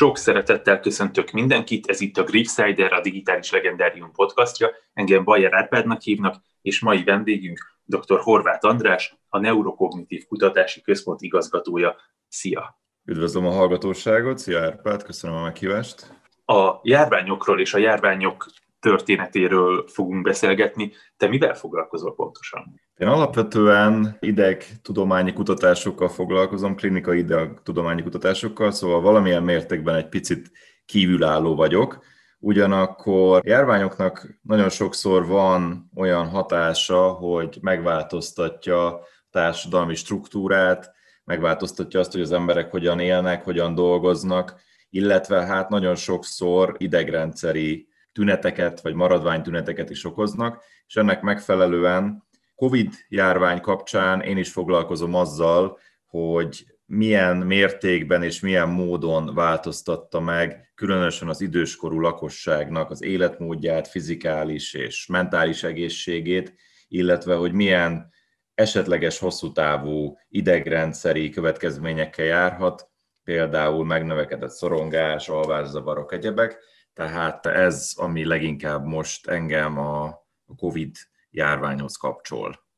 Sok szeretettel köszöntök mindenkit, ez itt a Griffsider, a Digitális Legendárium podcastja. Engem Bajer Árpádnak hívnak, és mai vendégünk dr. Horváth András, a Neurokognitív Kutatási Központ igazgatója. Szia! Üdvözlöm a hallgatóságot, szia Árpád, köszönöm a meghívást. A járványokról és a járványok történetéről fogunk beszélgetni. Te mivel foglalkozol pontosan? Én alapvetően ideg tudományi kutatásokkal foglalkozom, klinikai ideg tudományi kutatásokkal, szóval valamilyen mértékben egy picit kívülálló vagyok. Ugyanakkor járványoknak nagyon sokszor van olyan hatása, hogy megváltoztatja társadalmi struktúrát, megváltoztatja azt, hogy az emberek hogyan élnek, hogyan dolgoznak, illetve hát nagyon sokszor idegrendszeri tüneteket vagy maradványtüneteket is okoznak, és ennek megfelelően COVID járvány kapcsán én is foglalkozom azzal, hogy milyen mértékben és milyen módon változtatta meg különösen az időskorú lakosságnak az életmódját, fizikális és mentális egészségét, illetve hogy milyen esetleges hosszú távú idegrendszeri következményekkel járhat, például megnövekedett szorongás, alvászavarok, egyebek. Tehát ez, ami leginkább most engem a COVID járványhoz kapcsol.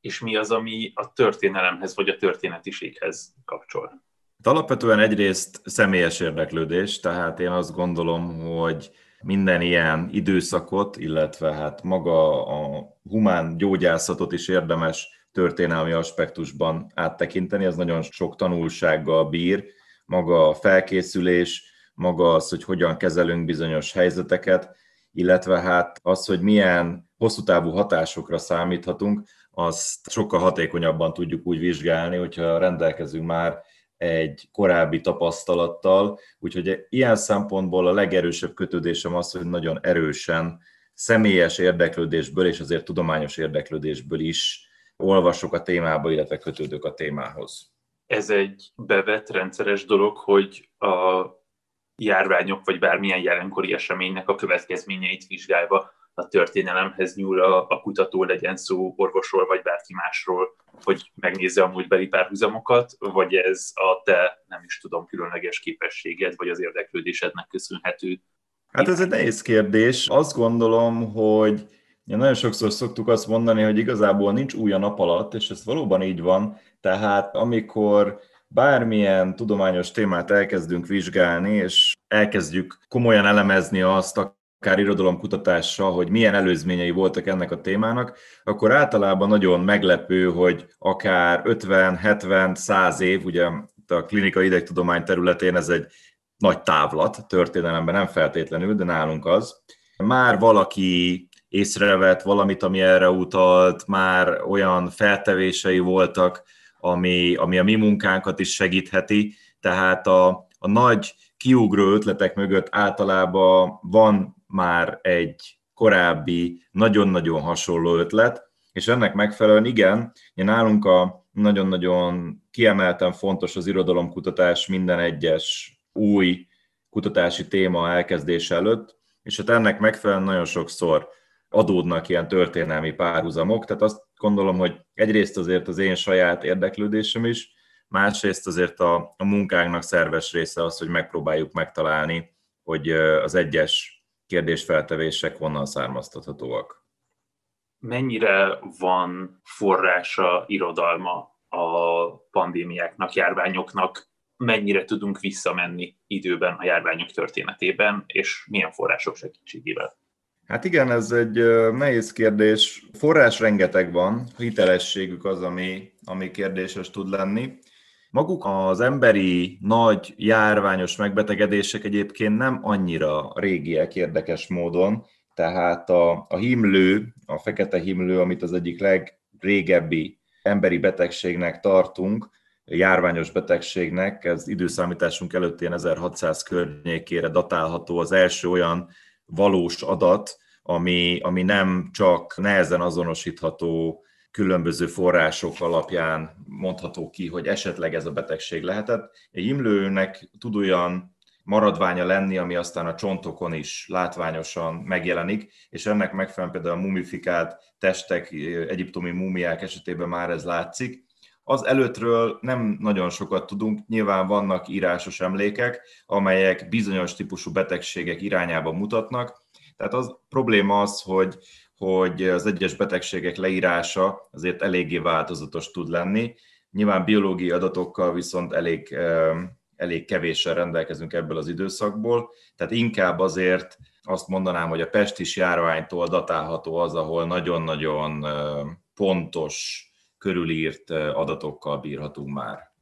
És mi az, ami a történelemhez vagy a történetiséghez kapcsol? Hát alapvetően egyrészt személyes érdeklődés, tehát én azt gondolom, hogy minden ilyen időszakot, illetve hát maga a humán gyógyászatot is érdemes történelmi aspektusban áttekinteni, ez nagyon sok tanulsággal bír, maga a felkészülés, maga az, hogy hogyan kezelünk bizonyos helyzeteket, illetve hát az, hogy milyen hosszú távú hatásokra számíthatunk, azt sokkal hatékonyabban tudjuk úgy vizsgálni, hogyha rendelkezünk már egy korábbi tapasztalattal, úgyhogy ilyen szempontból a legerősebb kötődésem az, hogy nagyon erősen személyes érdeklődésből és azért tudományos érdeklődésből is olvasok a témába, illetve kötődök a témához. Ez egy bevett rendszeres dolog, hogy a járványok vagy bármilyen jelenkori eseménynek a következményeit vizsgálva a történelemhez nyúl a, a kutató, legyen szó orvosról vagy bárki másról, hogy megnézze a múltbeli párhuzamokat, vagy ez a te, nem is tudom, különleges képességed, vagy az érdeklődésednek köszönhető? Hát ez egy nehéz kérdés. Azt gondolom, hogy Ja, nagyon sokszor szoktuk azt mondani, hogy igazából nincs új a nap alatt, és ez valóban így van. Tehát amikor bármilyen tudományos témát elkezdünk vizsgálni, és elkezdjük komolyan elemezni azt, akár irodalomkutatással, hogy milyen előzményei voltak ennek a témának, akkor általában nagyon meglepő, hogy akár 50, 70, 100 év, ugye a klinikai idegtudomány területén ez egy nagy távlat, történelemben nem feltétlenül, de nálunk az. Már valaki észrevett valamit, ami erre utalt, már olyan feltevései voltak, ami, ami a mi munkánkat is segítheti, tehát a, a nagy kiugró ötletek mögött általában van már egy korábbi, nagyon-nagyon hasonló ötlet, és ennek megfelelően igen, nálunk a nagyon-nagyon kiemelten fontos az irodalomkutatás minden egyes új kutatási téma elkezdése előtt, és hát ennek megfelelően nagyon sokszor adódnak ilyen történelmi párhuzamok, tehát azt gondolom, hogy egyrészt azért az én saját érdeklődésem is, másrészt azért a, a munkánknak szerves része az, hogy megpróbáljuk megtalálni, hogy az egyes kérdésfeltevések honnan származtathatóak. Mennyire van forrása, irodalma a pandémiáknak, járványoknak, mennyire tudunk visszamenni időben a járványok történetében, és milyen források segítségével? Hát igen, ez egy nehéz kérdés. Forrás rengeteg van, hitelességük az, ami, ami kérdéses tud lenni. Maguk az emberi nagy járványos megbetegedések egyébként nem annyira régiek érdekes módon, tehát a, a himlő, a fekete himlő, amit az egyik legrégebbi emberi betegségnek tartunk, járványos betegségnek, ez időszámításunk előtt ilyen 1600 környékére datálható az első olyan valós adat, ami, ami nem csak nehezen azonosítható különböző források alapján mondható ki, hogy esetleg ez a betegség lehetett. Egy imlőnek tud olyan maradványa lenni, ami aztán a csontokon is látványosan megjelenik, és ennek megfelelően például a mumifikált testek, egyiptomi múmiák esetében már ez látszik. Az előttről nem nagyon sokat tudunk, nyilván vannak írásos emlékek, amelyek bizonyos típusú betegségek irányába mutatnak. Tehát az probléma az, hogy, hogy az egyes betegségek leírása azért eléggé változatos tud lenni. Nyilván biológiai adatokkal viszont elég, elég kevéssel rendelkezünk ebből az időszakból, tehát inkább azért azt mondanám, hogy a pestis járványtól datálható az, ahol nagyon-nagyon pontos, körülírt adatokkal bírhatunk már.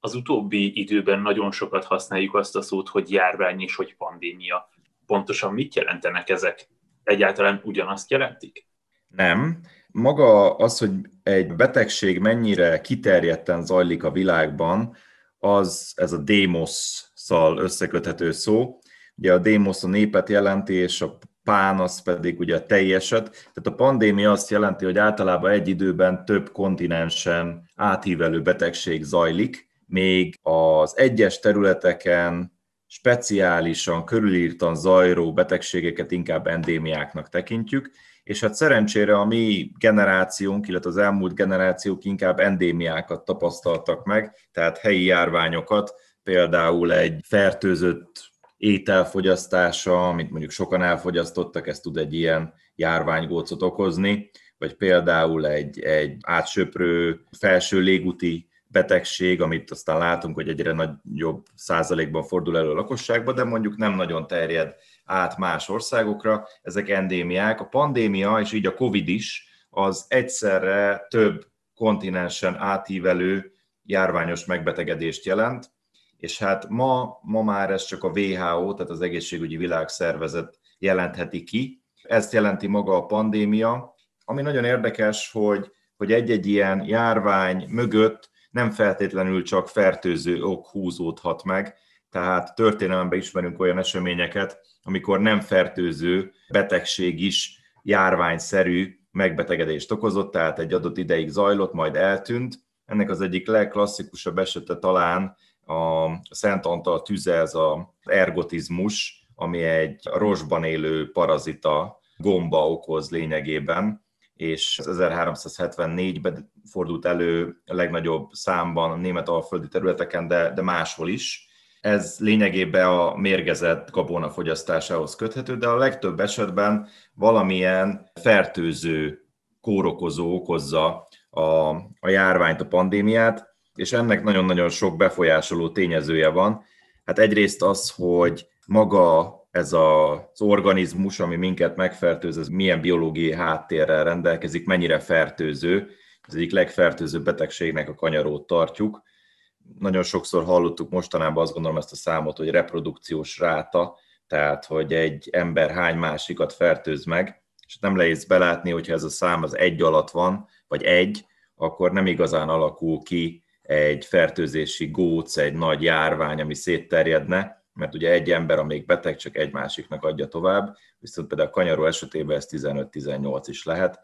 Az utóbbi időben nagyon sokat használjuk azt a szót, hogy járvány és hogy pandémia. Pontosan mit jelentenek ezek? Egyáltalán ugyanazt jelentik? Nem. Maga az, hogy egy betegség mennyire kiterjedten zajlik a világban, az ez a démosszal összeköthető szó. Ugye a démosz a népet jelenti, és a pán az pedig ugye a teljeset. Tehát a pandémia azt jelenti, hogy általában egy időben több kontinensen átívelő betegség zajlik, még az egyes területeken speciálisan, körülírtan zajró betegségeket inkább endémiáknak tekintjük, és hát szerencsére a mi generációnk, illetve az elmúlt generációk inkább endémiákat tapasztaltak meg, tehát helyi járványokat, például egy fertőzött ételfogyasztása, amit mondjuk sokan elfogyasztottak, ez tud egy ilyen járványgócot okozni, vagy például egy, egy átsöprő felső légúti betegség, amit aztán látunk, hogy egyre nagyobb százalékban fordul elő a lakosságban, de mondjuk nem nagyon terjed át más országokra, ezek endémiák. A pandémia, és így a COVID is, az egyszerre több kontinensen átívelő járványos megbetegedést jelent, és hát ma, ma már ez csak a WHO, tehát az Egészségügyi Világszervezet jelentheti ki. Ezt jelenti maga a pandémia, ami nagyon érdekes, hogy, hogy egy-egy ilyen járvány mögött nem feltétlenül csak fertőző ok húzódhat meg, tehát történelemben ismerünk olyan eseményeket, amikor nem fertőző betegség is járványszerű megbetegedést okozott, tehát egy adott ideig zajlott, majd eltűnt. Ennek az egyik legklasszikusabb esete talán a Szent Antal tüze, ez az ergotizmus, ami egy rosban élő parazita gomba okoz lényegében, és 1374-ben fordult elő a legnagyobb számban a német alföldi területeken, de, de máshol is. Ez lényegében a mérgezett gabona fogyasztásához köthető, de a legtöbb esetben valamilyen fertőző kórokozó okozza a, a járványt, a pandémiát, és ennek nagyon-nagyon sok befolyásoló tényezője van. Hát egyrészt az, hogy maga ez az organizmus, ami minket megfertőz, ez milyen biológiai háttérrel rendelkezik, mennyire fertőző. Ez egyik legfertőzőbb betegségnek a kanyarót tartjuk. Nagyon sokszor hallottuk mostanában azt gondolom ezt a számot, hogy reprodukciós ráta, tehát hogy egy ember hány másikat fertőz meg, és nem lehetsz belátni, hogyha ez a szám az egy alatt van, vagy egy, akkor nem igazán alakul ki egy fertőzési góc, egy nagy járvány, ami szétterjedne, mert ugye egy ember, amíg beteg, csak egy másiknak adja tovább, viszont például a kanyaró esetében ez 15-18 is lehet.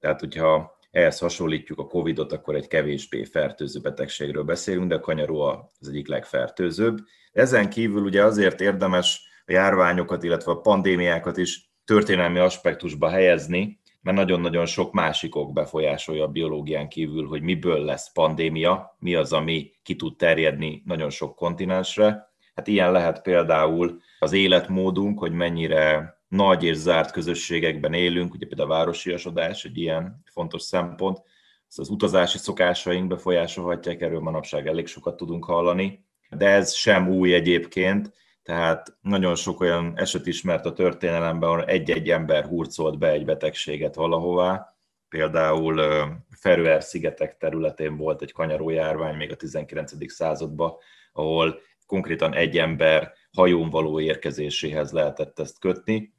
Tehát, hogyha ehhez hasonlítjuk a Covid-ot, akkor egy kevésbé fertőző betegségről beszélünk, de a kanyaró az egyik legfertőzőbb. Ezen kívül ugye azért érdemes a járványokat, illetve a pandémiákat is történelmi aspektusba helyezni, mert nagyon-nagyon sok másik ok befolyásolja a biológián kívül, hogy miből lesz pandémia, mi az, ami ki tud terjedni nagyon sok kontinensre. Hát ilyen lehet például az életmódunk, hogy mennyire nagy és zárt közösségekben élünk, ugye például a városiasodás egy ilyen fontos szempont, az utazási szokásaink befolyásolhatják, erről manapság elég sokat tudunk hallani, de ez sem új egyébként, tehát nagyon sok olyan eset ismert a történelemben, ahol egy-egy ember hurcolt be egy betegséget valahová. Például Feröer-szigetek területén volt egy kanyarójárvány még a 19. században, ahol konkrétan egy ember hajón való érkezéséhez lehetett ezt kötni.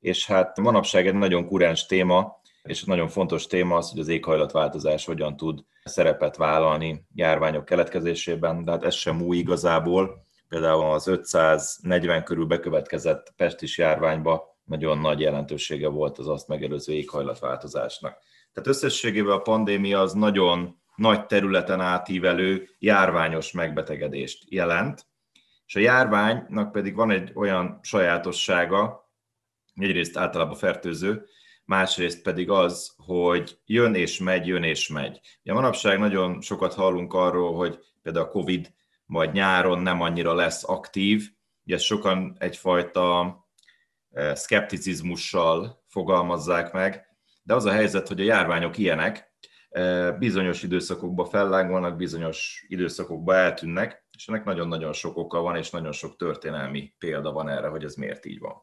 És hát manapság egy nagyon kurens téma, és nagyon fontos téma az, hogy az éghajlatváltozás hogyan tud szerepet vállalni járványok keletkezésében, de hát ez sem új igazából például az 540 körül bekövetkezett pestis járványba nagyon nagy jelentősége volt az azt megelőző éghajlatváltozásnak. Tehát összességében a pandémia az nagyon nagy területen átívelő járványos megbetegedést jelent, és a járványnak pedig van egy olyan sajátossága, egyrészt általában fertőző, másrészt pedig az, hogy jön és megy, jön és megy. Ugye manapság nagyon sokat hallunk arról, hogy például a Covid majd nyáron nem annyira lesz aktív, ugye sokan egyfajta eh, szkepticizmussal fogalmazzák meg, de az a helyzet, hogy a járványok ilyenek, eh, bizonyos időszakokban fellángolnak, bizonyos időszakokban eltűnnek, és ennek nagyon-nagyon sok oka van, és nagyon sok történelmi példa van erre, hogy ez miért így van.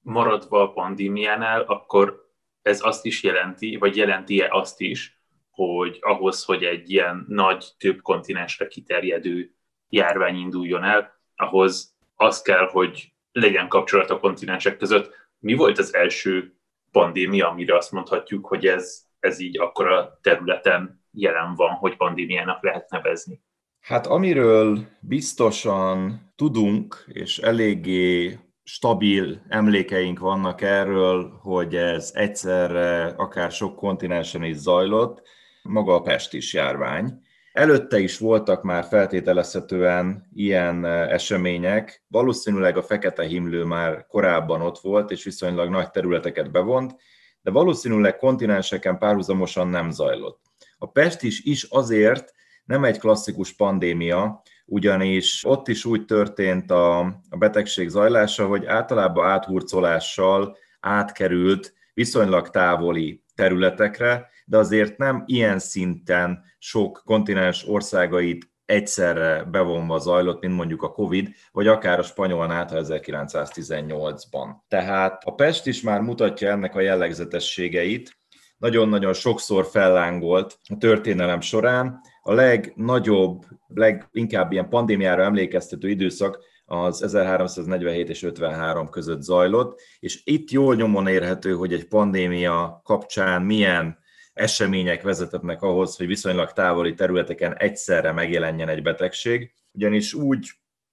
Maradva a pandémiánál, akkor ez azt is jelenti, vagy jelenti-e azt is, hogy ahhoz, hogy egy ilyen nagy, több kontinensre kiterjedő járvány induljon el, ahhoz az kell, hogy legyen kapcsolat a kontinensek között. Mi volt az első pandémia, amire azt mondhatjuk, hogy ez, ez így akkor a területen jelen van, hogy pandémiának lehet nevezni? Hát amiről biztosan tudunk, és eléggé stabil emlékeink vannak erről, hogy ez egyszerre akár sok kontinensen is zajlott, maga a pestis járvány. Előtte is voltak már feltételezhetően ilyen események. Valószínűleg a fekete himlő már korábban ott volt, és viszonylag nagy területeket bevont, de valószínűleg kontinenseken párhuzamosan nem zajlott. A pestis is azért nem egy klasszikus pandémia, ugyanis ott is úgy történt a, a betegség zajlása, hogy általában áthurcolással átkerült viszonylag távoli területekre, de azért nem ilyen szinten sok kontinens országait egyszerre bevonva zajlott, mint mondjuk a Covid, vagy akár a spanyol NATO 1918-ban. Tehát a Pest is már mutatja ennek a jellegzetességeit, nagyon-nagyon sokszor fellángolt a történelem során. A legnagyobb, leginkább ilyen pandémiára emlékeztető időszak az 1347 és 53 között zajlott, és itt jól nyomon érhető, hogy egy pandémia kapcsán milyen események vezetetnek ahhoz, hogy viszonylag távoli területeken egyszerre megjelenjen egy betegség, ugyanis úgy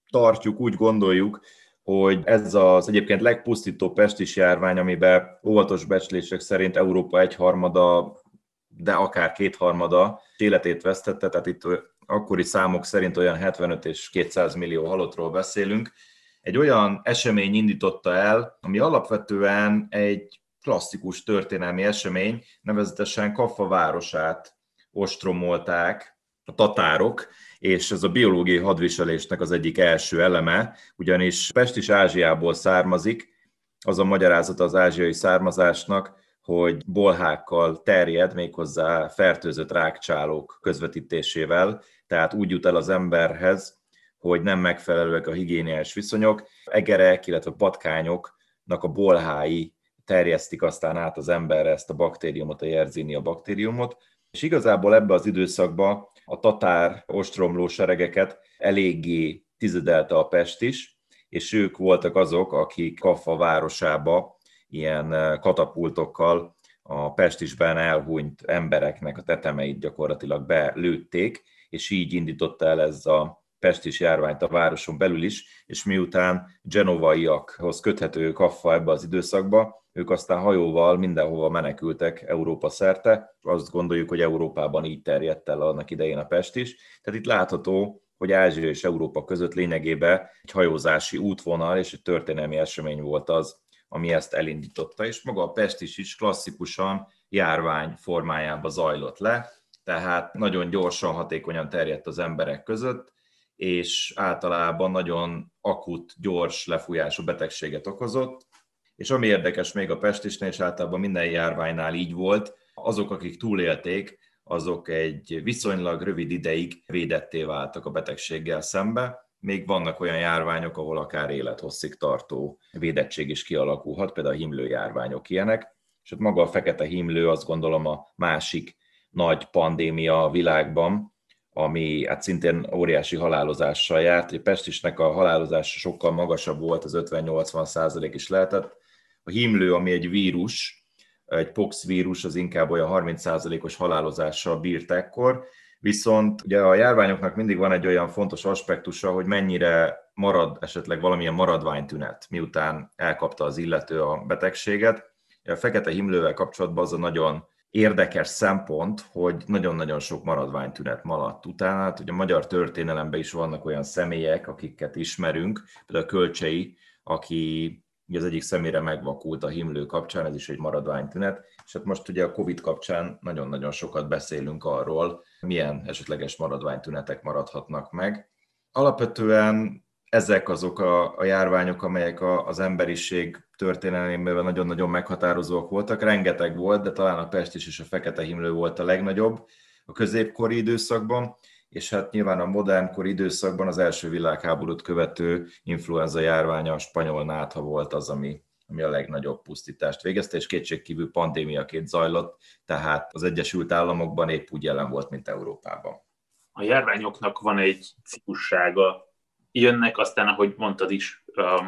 tartjuk, úgy gondoljuk, hogy ez az egyébként legpusztító pestis járvány, amiben óvatos becslések szerint Európa egyharmada, de akár kétharmada életét vesztette, tehát itt akkori számok szerint olyan 75 és 200 millió halottról beszélünk. Egy olyan esemény indította el, ami alapvetően egy klasszikus történelmi esemény, nevezetesen Kaffa városát ostromolták a tatárok, és ez a biológiai hadviselésnek az egyik első eleme, ugyanis Pest is Ázsiából származik, az a magyarázat az ázsiai származásnak, hogy bolhákkal terjed, méghozzá fertőzött rákcsálók közvetítésével, tehát úgy jut el az emberhez, hogy nem megfelelőek a higiéniás viszonyok, egerek, illetve patkányoknak a bolhái terjesztik aztán át az emberre ezt a baktériumot, a Yersinia baktériumot, és igazából ebbe az időszakban a tatár ostromló seregeket eléggé tizedelte a Pest is, és ők voltak azok, akik Kaffa városába ilyen katapultokkal a Pestisben elhunyt embereknek a tetemeit gyakorlatilag belőtték, és így indította el ez a pestis járványt a városon belül is, és miután genovaiakhoz köthető Kaffa ebbe az időszakba, ők aztán hajóval mindenhova menekültek Európa szerte. Azt gondoljuk, hogy Európában így terjedt el annak idején a Pest is. Tehát itt látható, hogy Ázsia és Európa között lényegében egy hajózási útvonal és egy történelmi esemény volt az, ami ezt elindította, és maga a Pest is, is klasszikusan járvány formájába zajlott le, tehát nagyon gyorsan, hatékonyan terjedt az emberek között, és általában nagyon akut, gyors lefújású betegséget okozott, és ami érdekes még a pestisnél, és általában minden járványnál így volt, azok, akik túlélték, azok egy viszonylag rövid ideig védetté váltak a betegséggel szembe. Még vannak olyan járványok, ahol akár élethosszig tartó védettség is kialakulhat, például a himlő járványok ilyenek, és ott maga a fekete himlő azt gondolom a másik nagy pandémia a világban, ami hát szintén óriási halálozással járt. A pestisnek a halálozása sokkal magasabb volt, az 50-80 százalék is lehetett, a himlő, ami egy vírus, egy pox vírus, az inkább olyan 30%-os halálozással bírt ekkor, viszont ugye a járványoknak mindig van egy olyan fontos aspektusa, hogy mennyire marad esetleg valamilyen maradványtünet, miután elkapta az illető a betegséget. A fekete himlővel kapcsolatban az a nagyon érdekes szempont, hogy nagyon-nagyon sok maradványtünet maradt utána. Hát ugye a magyar történelemben is vannak olyan személyek, akiket ismerünk, például a Kölcsei, aki ugye az egyik szemére megvakult a himlő kapcsán, ez is egy maradványtünet, és hát most ugye a Covid kapcsán nagyon-nagyon sokat beszélünk arról, milyen esetleges maradványtünetek maradhatnak meg. Alapvetően ezek azok a, a járványok, amelyek a, az emberiség történelmében nagyon-nagyon meghatározóak voltak. Rengeteg volt, de talán a pestis és a fekete himlő volt a legnagyobb a középkori időszakban, és hát nyilván a modernkori időszakban az első világháborút követő influenza járványa, a spanyol nátha volt az, ami, ami a legnagyobb pusztítást végezte, és kétségkívül pandémiaként zajlott, tehát az Egyesült Államokban épp úgy jelen volt, mint Európában. A járványoknak van egy ciklussága, jönnek, aztán, ahogy mondtad is,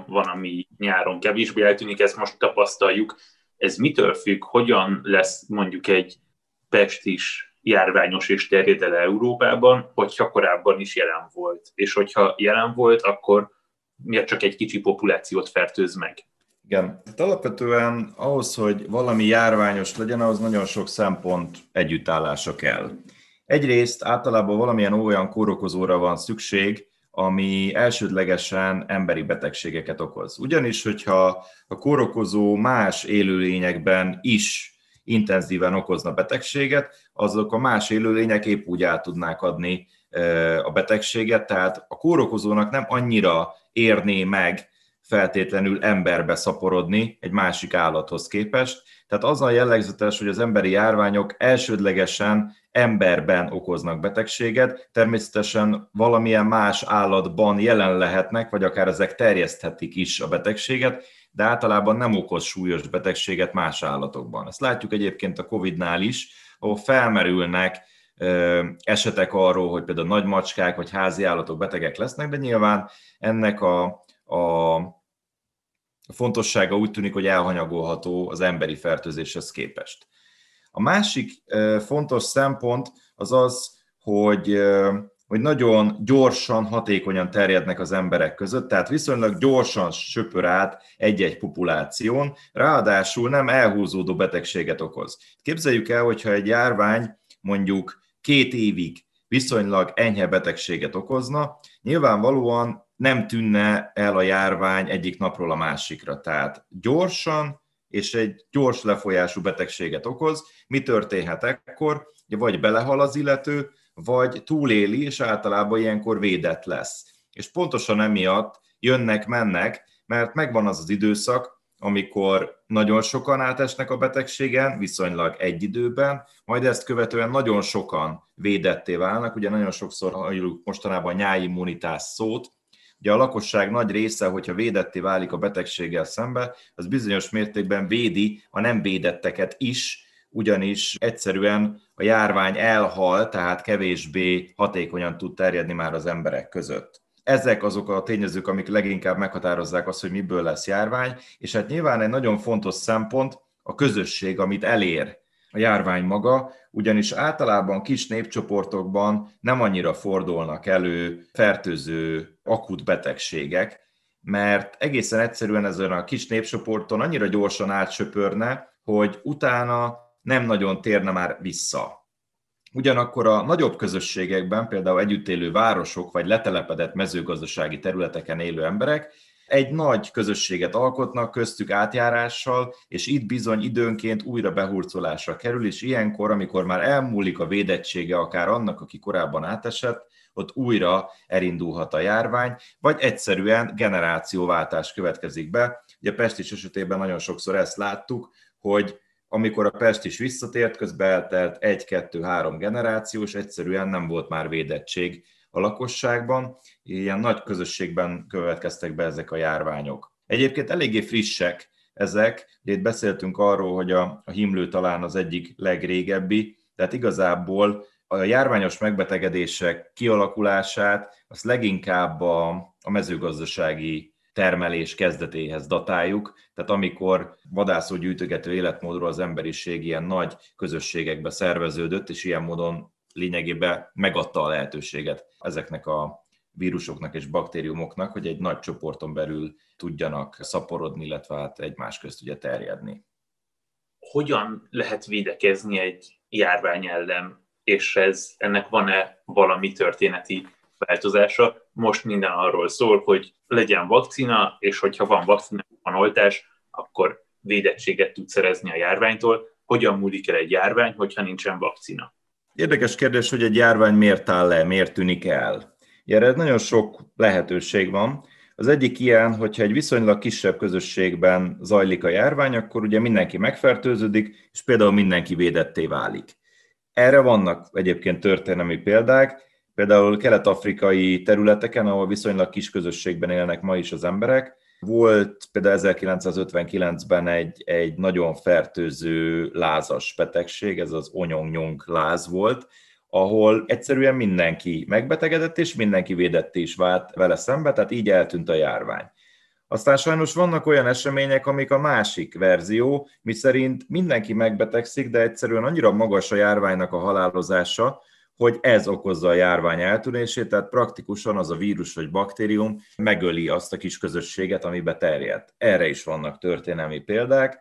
van, ami nyáron kevésbé eltűnik, ezt most tapasztaljuk. Ez mitől függ, hogyan lesz mondjuk egy pestis járványos és terjed el Európában, hogyha korábban is jelen volt. És hogyha jelen volt, akkor miért csak egy kicsi populációt fertőz meg? Igen, hát alapvetően ahhoz, hogy valami járványos legyen, ahhoz nagyon sok szempont együttállása kell. Egyrészt általában valamilyen olyan kórokozóra van szükség, ami elsődlegesen emberi betegségeket okoz. Ugyanis, hogyha a kórokozó más élőlényekben is intenzíven okozna betegséget, azok a más élőlények épp úgy át tudnák adni a betegséget, tehát a kórokozónak nem annyira érné meg feltétlenül emberbe szaporodni egy másik állathoz képest. Tehát az a jellegzetes, hogy az emberi járványok elsődlegesen emberben okoznak betegséget, természetesen valamilyen más állatban jelen lehetnek, vagy akár ezek terjeszthetik is a betegséget, de általában nem okoz súlyos betegséget más állatokban. Ezt látjuk egyébként a COVID-nál is, ahol felmerülnek esetek arról, hogy például nagy macskák vagy házi állatok betegek lesznek, de nyilván ennek a, a fontossága úgy tűnik, hogy elhanyagolható az emberi fertőzéshez képest. A másik fontos szempont az az, hogy, hogy nagyon gyorsan, hatékonyan terjednek az emberek között, tehát viszonylag gyorsan söpör át egy-egy populáción, ráadásul nem elhúzódó betegséget okoz. Képzeljük el, hogyha egy járvány mondjuk két évig viszonylag enyhe betegséget okozna, nyilvánvalóan nem tűnne el a járvány egyik napról a másikra. Tehát gyorsan és egy gyors lefolyású betegséget okoz. Mi történhet ekkor? Vagy belehal az illető, vagy túléli, és általában ilyenkor védett lesz. És pontosan emiatt jönnek-mennek, mert megvan az az időszak, amikor nagyon sokan átesnek a betegségen, viszonylag egy időben, majd ezt követően nagyon sokan védetté válnak, ugye nagyon sokszor halljuk mostanában nyáimmunitás szót, Ugye a lakosság nagy része, hogyha védetté válik a betegséggel szembe, az bizonyos mértékben védi a nem védetteket is, ugyanis egyszerűen a járvány elhal, tehát kevésbé hatékonyan tud terjedni már az emberek között. Ezek azok a tényezők, amik leginkább meghatározzák azt, hogy miből lesz járvány, és hát nyilván egy nagyon fontos szempont a közösség, amit elér a járvány maga, ugyanis általában kis népcsoportokban nem annyira fordulnak elő fertőző akut betegségek, mert egészen egyszerűen ezen a kis népcsoporton annyira gyorsan átsöpörne, hogy utána nem nagyon térne már vissza. Ugyanakkor a nagyobb közösségekben, például együtt élő városok vagy letelepedett mezőgazdasági területeken élő emberek egy nagy közösséget alkotnak köztük átjárással, és itt bizony időnként újra behurcolásra kerül, és ilyenkor, amikor már elmúlik a védettsége akár annak, aki korábban átesett, ott újra elindulhat a járvány, vagy egyszerűen generációváltás következik be. Ugye a Pestis esetében nagyon sokszor ezt láttuk, hogy amikor a Pest is visszatért, közben eltelt egy-kettő-három generációs, egyszerűen nem volt már védettség a lakosságban, ilyen nagy közösségben következtek be ezek a járványok. Egyébként eléggé frissek ezek, itt beszéltünk arról, hogy a, a himlő talán az egyik legrégebbi, tehát igazából a járványos megbetegedések kialakulását azt leginkább a, a mezőgazdasági termelés kezdetéhez datáljuk, tehát amikor vadászó-gyűjtögető életmódról az emberiség ilyen nagy közösségekbe szerveződött, és ilyen módon lényegében megadta a lehetőséget ezeknek a vírusoknak és baktériumoknak, hogy egy nagy csoporton belül tudjanak szaporodni, illetve hát egymás közt ugye terjedni. Hogyan lehet védekezni egy járvány ellen, és ez, ennek van-e valami történeti változása. Most minden arról szól, hogy legyen vakcina, és hogyha van vakcina, van oltás, akkor védettséget tud szerezni a járványtól. Hogyan múlik el egy járvány, hogyha nincsen vakcina? Érdekes kérdés, hogy egy járvány miért áll le, miért tűnik el. Erre nagyon sok lehetőség van. Az egyik ilyen, hogyha egy viszonylag kisebb közösségben zajlik a járvány, akkor ugye mindenki megfertőződik, és például mindenki védetté válik. Erre vannak egyébként történelmi példák, például kelet-afrikai területeken, ahol viszonylag kis közösségben élnek ma is az emberek, volt például 1959-ben egy, egy nagyon fertőző lázas betegség, ez az onyongnyong láz volt, ahol egyszerűen mindenki megbetegedett, és mindenki védett is vált vele szembe, tehát így eltűnt a járvány. Aztán sajnos vannak olyan események, amik a másik verzió, miszerint mindenki megbetegszik, de egyszerűen annyira magas a járványnak a halálozása, hogy ez okozza a járvány eltűnését, tehát praktikusan az a vírus vagy baktérium megöli azt a kis közösséget, amibe terjedt. Erre is vannak történelmi példák.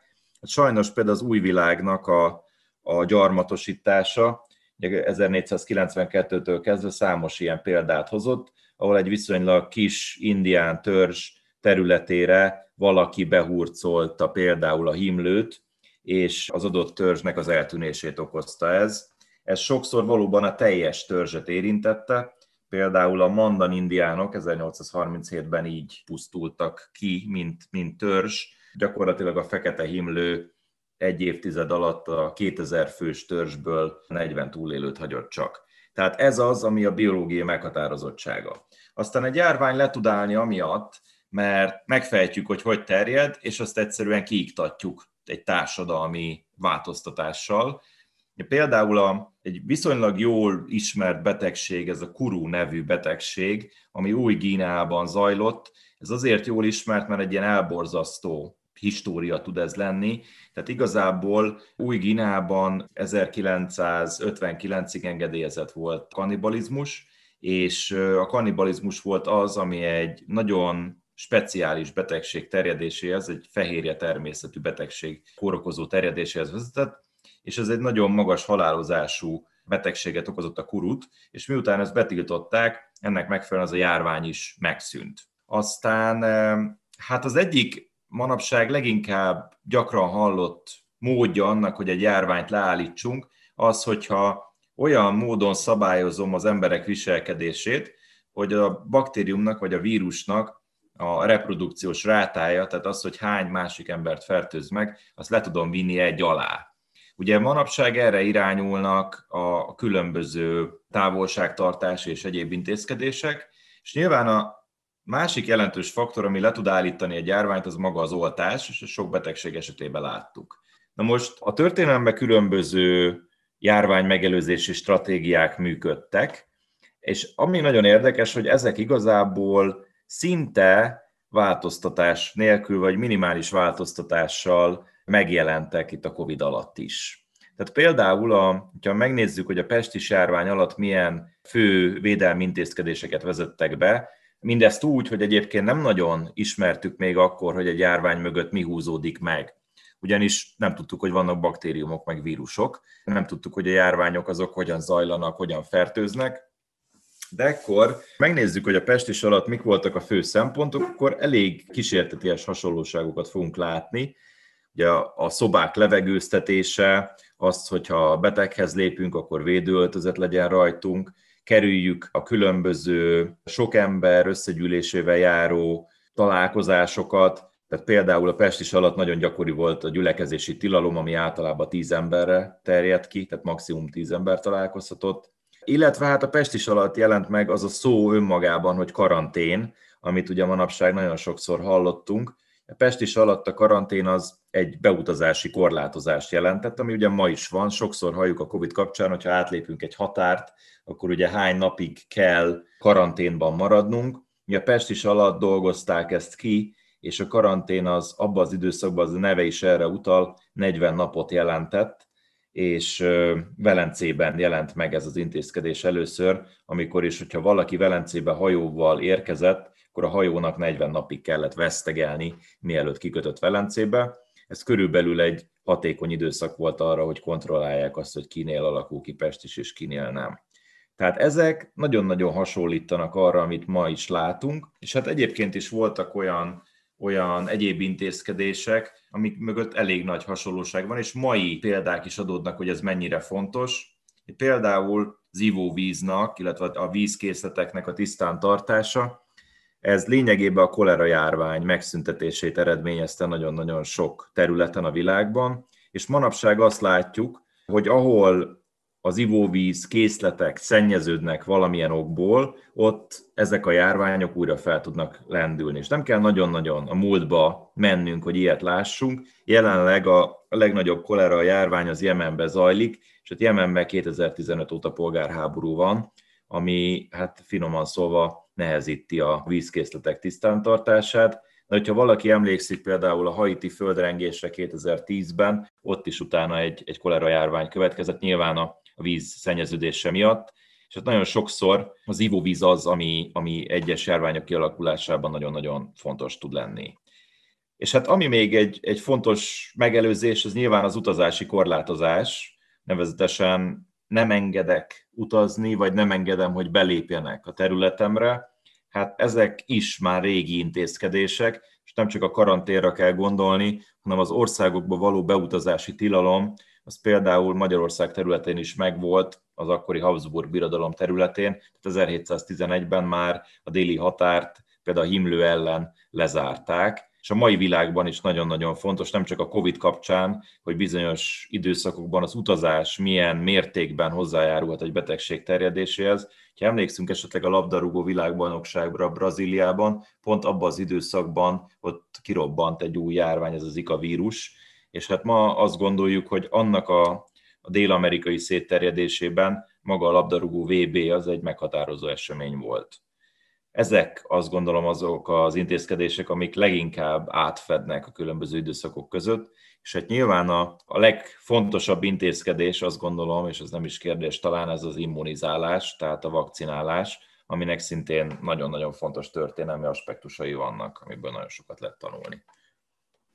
Hát sajnos például az új világnak a, a gyarmatosítása 1492-től kezdve számos ilyen példát hozott, ahol egy viszonylag kis indián törzs területére valaki behurcolta például a himlőt, és az adott törzsnek az eltűnését okozta ez. Ez sokszor valóban a teljes törzset érintette, például a mandan indiánok 1837-ben így pusztultak ki, mint, mint törzs, gyakorlatilag a fekete himlő egy évtized alatt a 2000 fős törzsből 40 túlélőt hagyott csak. Tehát ez az, ami a biológiai meghatározottsága. Aztán egy járvány le tud állni amiatt, mert megfejtjük, hogy hogy terjed, és azt egyszerűen kiiktatjuk egy társadalmi változtatással. Például a, egy viszonylag jól ismert betegség, ez a kuru nevű betegség, ami új Gíneában zajlott, ez azért jól ismert, mert egy ilyen elborzasztó história tud ez lenni. Tehát igazából új Ginában 1959-ig engedélyezett volt kannibalizmus, és a kannibalizmus volt az, ami egy nagyon speciális betegség terjedéséhez, egy fehérje természetű betegség kórokozó terjedéséhez vezetett, és ez egy nagyon magas halálozású betegséget okozott a kurut, és miután ezt betiltották, ennek megfelelően az a járvány is megszűnt. Aztán hát az egyik manapság leginkább gyakran hallott módja annak, hogy egy járványt leállítsunk, az, hogyha olyan módon szabályozom az emberek viselkedését, hogy a baktériumnak vagy a vírusnak a reprodukciós rátája, tehát az, hogy hány másik embert fertőz meg, azt le tudom vinni egy alá. Ugye manapság erre irányulnak a különböző távolságtartás és egyéb intézkedések, és nyilván a Másik jelentős faktor, ami le tud állítani egy járványt, az maga az oltás, és sok betegség esetében láttuk. Na most a történelemben különböző járvány megelőzési stratégiák működtek, és ami nagyon érdekes, hogy ezek igazából szinte változtatás nélkül, vagy minimális változtatással megjelentek itt a COVID alatt is. Tehát például, a, ha megnézzük, hogy a pestis járvány alatt milyen fő védelmi intézkedéseket vezettek be, Mindezt úgy, hogy egyébként nem nagyon ismertük még akkor, hogy egy járvány mögött mi húzódik meg. Ugyanis nem tudtuk, hogy vannak baktériumok, meg vírusok, nem tudtuk, hogy a járványok azok hogyan zajlanak, hogyan fertőznek, de akkor megnézzük, hogy a pestis alatt mik voltak a fő szempontok, akkor elég kísérteties hasonlóságokat fogunk látni. Ugye a szobák levegőztetése, azt, hogyha beteghez lépünk, akkor védőöltözet legyen rajtunk, kerüljük a különböző sok ember összegyűlésével járó találkozásokat, tehát például a pestis alatt nagyon gyakori volt a gyülekezési tilalom, ami általában tíz emberre terjedt ki, tehát maximum tíz ember találkozhatott. Illetve hát a pestis alatt jelent meg az a szó önmagában, hogy karantén, amit ugye manapság nagyon sokszor hallottunk. A pestis alatt a karantén az egy beutazási korlátozást jelentett, ami ugye ma is van. Sokszor halljuk a COVID kapcsán, hogyha átlépünk egy határt, akkor ugye hány napig kell karanténban maradnunk. A Pestis alatt dolgozták ezt ki, és a karantén az abban az időszakban, az a neve is erre utal, 40 napot jelentett, és Velencében jelent meg ez az intézkedés először, amikor is, hogyha valaki Velencébe hajóval érkezett, akkor a hajónak 40 napig kellett vesztegelni, mielőtt kikötött Velencébe. Ez körülbelül egy hatékony időszak volt arra, hogy kontrollálják azt, hogy kinél alakul ki Pestis és kinél nem. Tehát ezek nagyon-nagyon hasonlítanak arra, amit ma is látunk, és hát egyébként is voltak olyan, olyan egyéb intézkedések, amik mögött elég nagy hasonlóság van, és mai példák is adódnak, hogy ez mennyire fontos. Például az ivóvíznak, illetve a vízkészleteknek a tisztán tartása, ez lényegében a kolera járvány megszüntetését eredményezte nagyon-nagyon sok területen a világban, és manapság azt látjuk, hogy ahol az ivóvíz készletek szennyeződnek valamilyen okból, ott ezek a járványok újra fel tudnak lendülni. És nem kell nagyon-nagyon a múltba mennünk, hogy ilyet lássunk. Jelenleg a legnagyobb kolera járvány az Jemenbe zajlik, és ott Jemenben 2015 óta polgárháború van, ami hát finoman szólva nehezíti a vízkészletek tisztántartását. De hogyha valaki emlékszik például a haiti földrengésre 2010-ben, ott is utána egy, egy kolera járvány következett, nyilván a, a víz szennyeződése miatt, és hát nagyon sokszor az ivóvíz az, ami, ami egyes járványok kialakulásában nagyon-nagyon fontos tud lenni. És hát ami még egy, egy fontos megelőzés, az nyilván az utazási korlátozás, nevezetesen nem engedek utazni, vagy nem engedem, hogy belépjenek a területemre. Hát ezek is már régi intézkedések, és nem csak a karanténra kell gondolni, hanem az országokba való beutazási tilalom, az például Magyarország területén is megvolt, az akkori Habsburg birodalom területén, tehát 1711-ben már a déli határt például a himlő ellen lezárták, és a mai világban is nagyon-nagyon fontos, nem csak a COVID kapcsán, hogy bizonyos időszakokban az utazás milyen mértékben hozzájárulhat egy betegség terjedéséhez. Ha emlékszünk esetleg a labdarúgó világbajnokságra Brazíliában, pont abban az időszakban ott kirobbant egy új járvány, ez az Zika vírus, és hát ma azt gondoljuk, hogy annak a, a dél-amerikai szétterjedésében maga a labdarúgó VB az egy meghatározó esemény volt. Ezek azt gondolom azok az intézkedések, amik leginkább átfednek a különböző időszakok között, és hát nyilván a, a legfontosabb intézkedés, azt gondolom, és ez nem is kérdés, talán ez az immunizálás, tehát a vakcinálás, aminek szintén nagyon-nagyon fontos történelmi aspektusai vannak, amiből nagyon sokat lehet tanulni.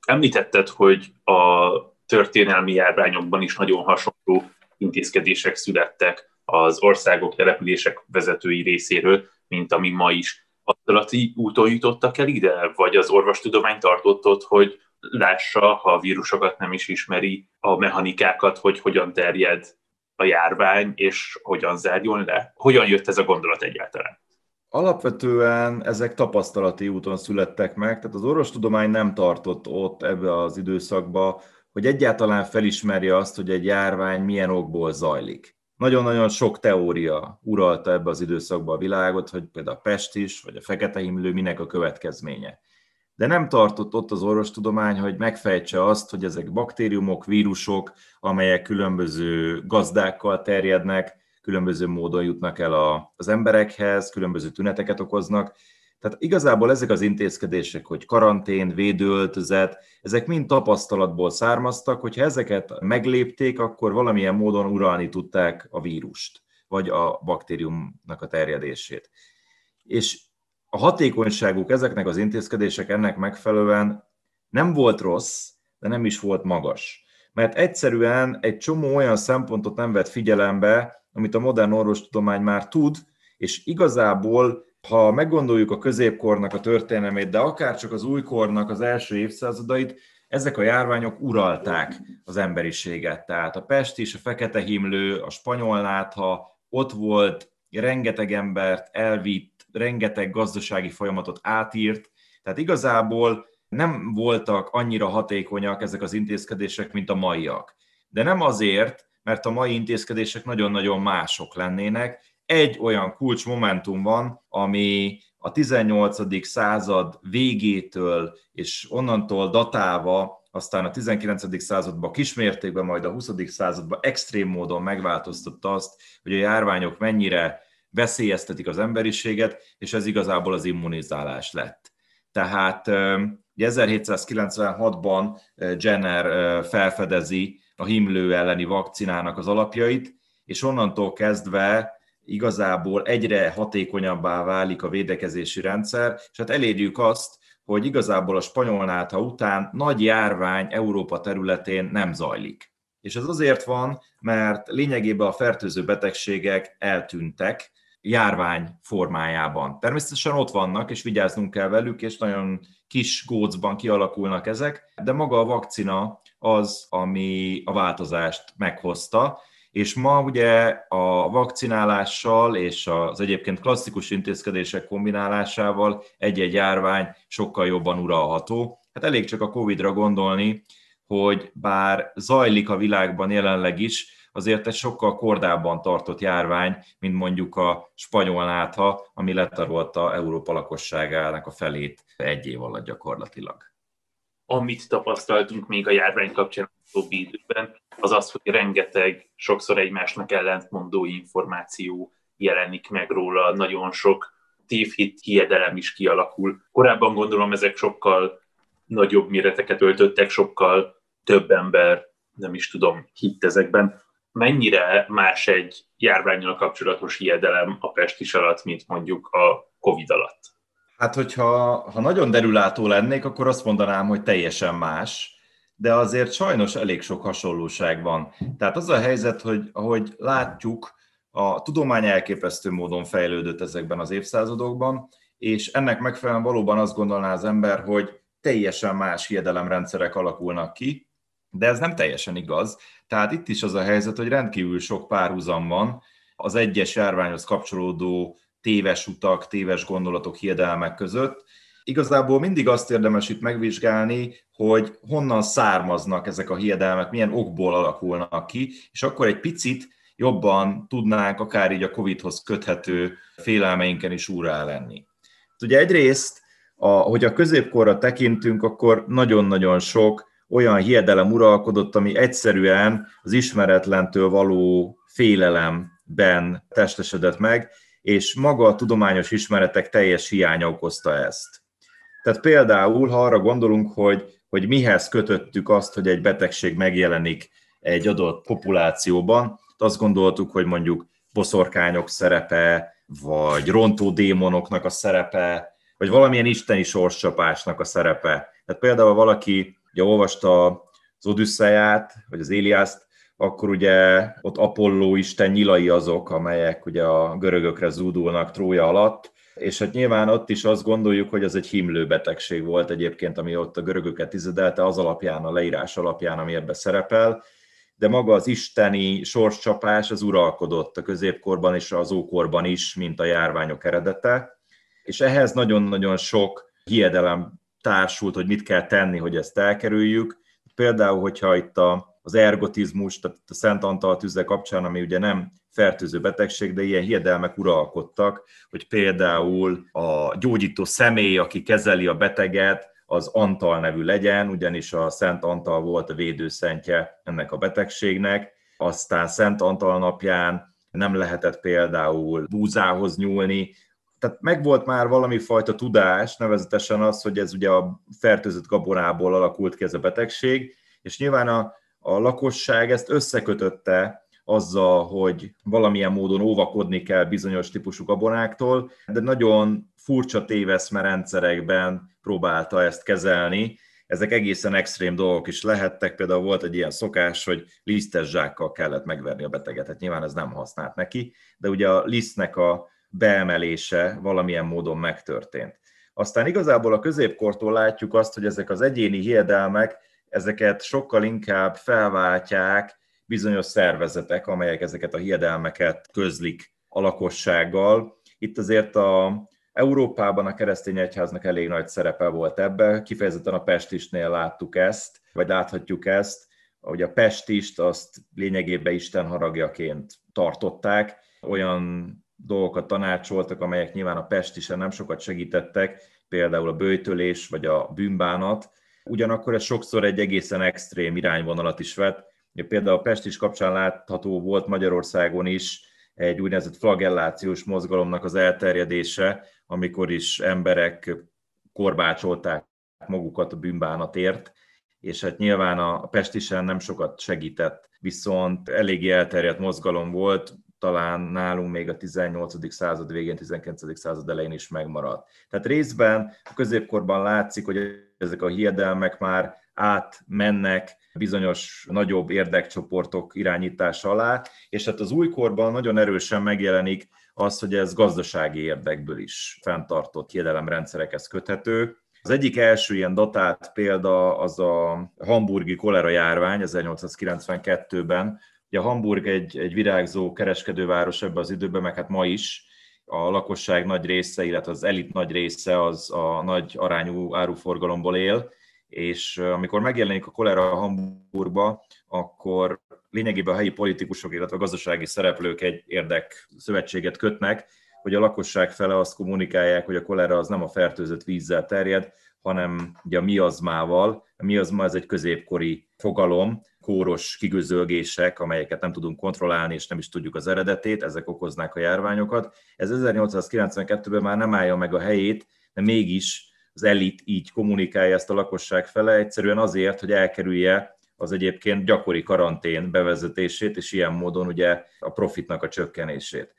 Említetted, hogy a történelmi járványokban is nagyon hasonló intézkedések születtek az országok, települések vezetői részéről mint ami ma is. Adalati úton jutottak el ide, vagy az orvostudomány tartott ott, hogy lássa, ha a vírusokat nem is ismeri, a mechanikákat, hogy hogyan terjed a járvány, és hogyan zárjon le? Hogyan jött ez a gondolat egyáltalán? Alapvetően ezek tapasztalati úton születtek meg, tehát az orvostudomány nem tartott ott ebbe az időszakba, hogy egyáltalán felismerje azt, hogy egy járvány milyen okból zajlik nagyon-nagyon sok teória uralta ebbe az időszakba a világot, hogy például a pest is, vagy a fekete himlő minek a következménye. De nem tartott ott az orvostudomány, hogy megfejtse azt, hogy ezek baktériumok, vírusok, amelyek különböző gazdákkal terjednek, különböző módon jutnak el az emberekhez, különböző tüneteket okoznak, tehát igazából ezek az intézkedések, hogy karantén, védőöltözet, ezek mind tapasztalatból származtak, hogyha ezeket meglépték, akkor valamilyen módon uralni tudták a vírust, vagy a baktériumnak a terjedését. És a hatékonyságuk ezeknek az intézkedések ennek megfelelően nem volt rossz, de nem is volt magas. Mert egyszerűen egy csomó olyan szempontot nem vett figyelembe, amit a modern orvostudomány már tud, és igazából ha meggondoljuk a középkornak a történelmét, de akár csak az újkornak az első évszázadait, ezek a járványok uralták az emberiséget. Tehát a pest is, a fekete himlő, a spanyol nátha, ott volt, rengeteg embert elvitt, rengeteg gazdasági folyamatot átírt, tehát igazából nem voltak annyira hatékonyak ezek az intézkedések, mint a maiak. De nem azért, mert a mai intézkedések nagyon-nagyon mások lennének, egy olyan kulcsmomentum van, ami a 18. század végétől és onnantól datálva, aztán a 19. században kismértékben, majd a 20. században extrém módon megváltoztatta azt, hogy a járványok mennyire veszélyeztetik az emberiséget, és ez igazából az immunizálás lett. Tehát 1796-ban Jenner felfedezi a himlő elleni vakcinának az alapjait, és onnantól kezdve igazából egyre hatékonyabbá válik a védekezési rendszer, és hát elérjük azt, hogy igazából a spanyol nátha után nagy járvány Európa területén nem zajlik. És ez azért van, mert lényegében a fertőző betegségek eltűntek járvány formájában. Természetesen ott vannak, és vigyáznunk kell velük, és nagyon kis gócban kialakulnak ezek, de maga a vakcina az, ami a változást meghozta, és ma ugye a vakcinálással és az egyébként klasszikus intézkedések kombinálásával egy-egy járvány sokkal jobban uralható. Hát elég csak a Covid-ra gondolni, hogy bár zajlik a világban jelenleg is, azért egy sokkal kordában tartott járvány, mint mondjuk a spanyol nátha, ami letarolta Európa lakosságának a felét egy év alatt gyakorlatilag. Amit tapasztaltunk még a járvány kapcsán a időben, az az, hogy rengeteg, sokszor egymásnak ellentmondó információ jelenik meg róla, nagyon sok tévhit hiedelem is kialakul. Korábban gondolom ezek sokkal nagyobb méreteket öltöttek, sokkal több ember, nem is tudom, hitt ezekben. Mennyire más egy járványjal kapcsolatos hiedelem a pestis alatt, mint mondjuk a Covid alatt? Hát, hogyha ha nagyon derülátó lennék, akkor azt mondanám, hogy teljesen más, de azért sajnos elég sok hasonlóság van. Tehát az a helyzet, hogy ahogy látjuk, a tudomány elképesztő módon fejlődött ezekben az évszázadokban, és ennek megfelelően valóban azt gondolná az ember, hogy teljesen más hiedelemrendszerek alakulnak ki, de ez nem teljesen igaz. Tehát itt is az a helyzet, hogy rendkívül sok párhuzam van az egyes járványhoz kapcsolódó téves utak, téves gondolatok, hiedelmek között. Igazából mindig azt érdemes itt megvizsgálni, hogy honnan származnak ezek a hiedelmek, milyen okból alakulnak ki, és akkor egy picit jobban tudnánk akár így a COVID-hoz köthető félelmeinken is úrá lenni. Ugye egyrészt, a, hogy a középkorra tekintünk, akkor nagyon-nagyon sok olyan hiedelem uralkodott, ami egyszerűen az ismeretlentől való félelemben testesedett meg, és maga a tudományos ismeretek teljes hiánya okozta ezt. Tehát például, ha arra gondolunk, hogy, hogy mihez kötöttük azt, hogy egy betegség megjelenik egy adott populációban, azt gondoltuk, hogy mondjuk boszorkányok szerepe, vagy rontó démonoknak a szerepe, vagy valamilyen isteni sorscsapásnak a szerepe. Tehát például valaki ugye olvasta az Odüsszeját, vagy az Éliászt, akkor ugye ott Apolló isten nyilai azok, amelyek ugye a görögökre zúdulnak Trója alatt, és hát nyilván ott is azt gondoljuk, hogy ez egy himlő betegség volt egyébként, ami ott a görögöket tizedelte, az alapján, a leírás alapján, ami ebbe szerepel, de maga az isteni sorscsapás az uralkodott a középkorban és az ókorban is, mint a járványok eredete, és ehhez nagyon-nagyon sok hiedelem társult, hogy mit kell tenni, hogy ezt elkerüljük. Például, hogyha itt a, az ergotizmus, tehát a Szent Antal tüze kapcsán, ami ugye nem fertőző betegség, de ilyen hiedelmek uralkodtak, hogy például a gyógyító személy, aki kezeli a beteget, az Antal nevű legyen, ugyanis a Szent Antal volt a védőszentje ennek a betegségnek, aztán Szent Antal napján nem lehetett például búzához nyúlni, tehát megvolt már valami fajta tudás, nevezetesen az, hogy ez ugye a fertőzött gabonából alakult ki ez a betegség, és nyilván a, a lakosság ezt összekötötte azzal, hogy valamilyen módon óvakodni kell bizonyos típusú gabonáktól, de nagyon furcsa téveszme rendszerekben próbálta ezt kezelni. Ezek egészen extrém dolgok is lehettek, például volt egy ilyen szokás, hogy lisztes zsákkal kellett megverni a beteget, hát nyilván ez nem használt neki, de ugye a lisztnek a beemelése valamilyen módon megtörtént. Aztán igazából a középkortól látjuk azt, hogy ezek az egyéni hiedelmek, ezeket sokkal inkább felváltják bizonyos szervezetek, amelyek ezeket a hiedelmeket közlik a lakossággal. Itt azért a Európában a keresztény egyháznak elég nagy szerepe volt ebbe, kifejezetten a Pestisnél láttuk ezt, vagy láthatjuk ezt, hogy a Pestist azt lényegében Isten haragjaként tartották, olyan dolgokat tanácsoltak, amelyek nyilván a Pestisen nem sokat segítettek, például a bőjtölés vagy a bűnbánat, ugyanakkor ez sokszor egy egészen extrém irányvonalat is vett. Például a Pestis kapcsán látható volt Magyarországon is egy úgynevezett flagellációs mozgalomnak az elterjedése, amikor is emberek korbácsolták magukat a bűnbánatért, és hát nyilván a Pestisen nem sokat segített, viszont eléggé elterjedt mozgalom volt, talán nálunk még a 18. század végén, 19. század elején is megmaradt. Tehát részben a középkorban látszik, hogy ezek a hiedelmek már átmennek bizonyos nagyobb érdekcsoportok irányítása alá, és hát az újkorban nagyon erősen megjelenik az, hogy ez gazdasági érdekből is fenntartott hiedelemrendszerekhez köthető. Az egyik első ilyen datált példa az a hamburgi kolera járvány 1892-ben. Ugye Hamburg egy, egy virágzó kereskedőváros ebben az időben, meg hát ma is, a lakosság nagy része, illetve az elit nagy része az a nagy arányú áruforgalomból él, és amikor megjelenik a kolera Hamburgba, akkor lényegében a helyi politikusok, illetve a gazdasági szereplők egy érdek szövetséget kötnek, hogy a lakosság fele azt kommunikálják, hogy a kolera az nem a fertőzött vízzel terjed, hanem ugye a miazmával. A miazma ez egy középkori fogalom, kóros kigőzölgések, amelyeket nem tudunk kontrollálni, és nem is tudjuk az eredetét, ezek okoznák a járványokat. Ez 1892-ben már nem állja meg a helyét, de mégis az elit így kommunikálja ezt a lakosság fele, egyszerűen azért, hogy elkerülje az egyébként gyakori karantén bevezetését, és ilyen módon ugye a profitnak a csökkenését.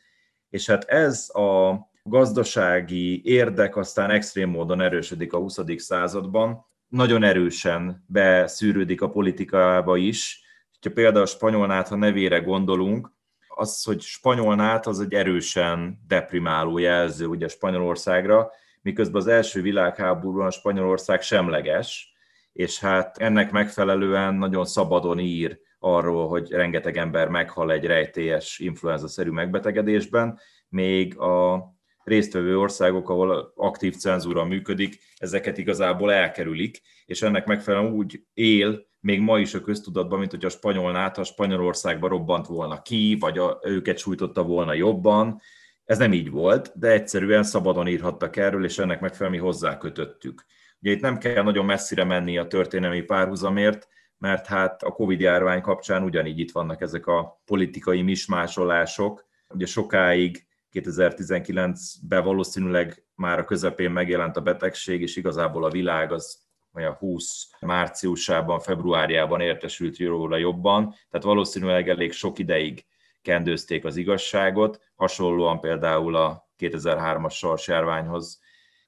És hát ez a gazdasági érdek aztán extrém módon erősödik a 20. században, nagyon erősen beszűrődik a politikába is. Ha például a spanyolnát, ha nevére gondolunk, az, hogy spanyolnát az egy erősen deprimáló jelző ugye Spanyolországra, miközben az első világháborúban Spanyolország semleges, és hát ennek megfelelően nagyon szabadon ír arról, hogy rengeteg ember meghal egy rejtélyes influenza-szerű megbetegedésben, még a résztvevő országok, ahol aktív cenzúra működik, ezeket igazából elkerülik, és ennek megfelelően úgy él még ma is a köztudatban, mint hogy a spanyol NATO Spanyolországban robbant volna ki, vagy a, őket sújtotta volna jobban. Ez nem így volt, de egyszerűen szabadon írhattak erről, és ennek megfelelően mi hozzákötöttük. Ugye itt nem kell nagyon messzire menni a történelmi párhuzamért, mert hát a Covid járvány kapcsán ugyanígy itt vannak ezek a politikai mismásolások. Ugye sokáig 2019-ben valószínűleg már a közepén megjelent a betegség, és igazából a világ az olyan 20 márciusában, februárjában értesült róla jobban, tehát valószínűleg elég sok ideig kendőzték az igazságot, hasonlóan például a 2003-as sorsjárványhoz.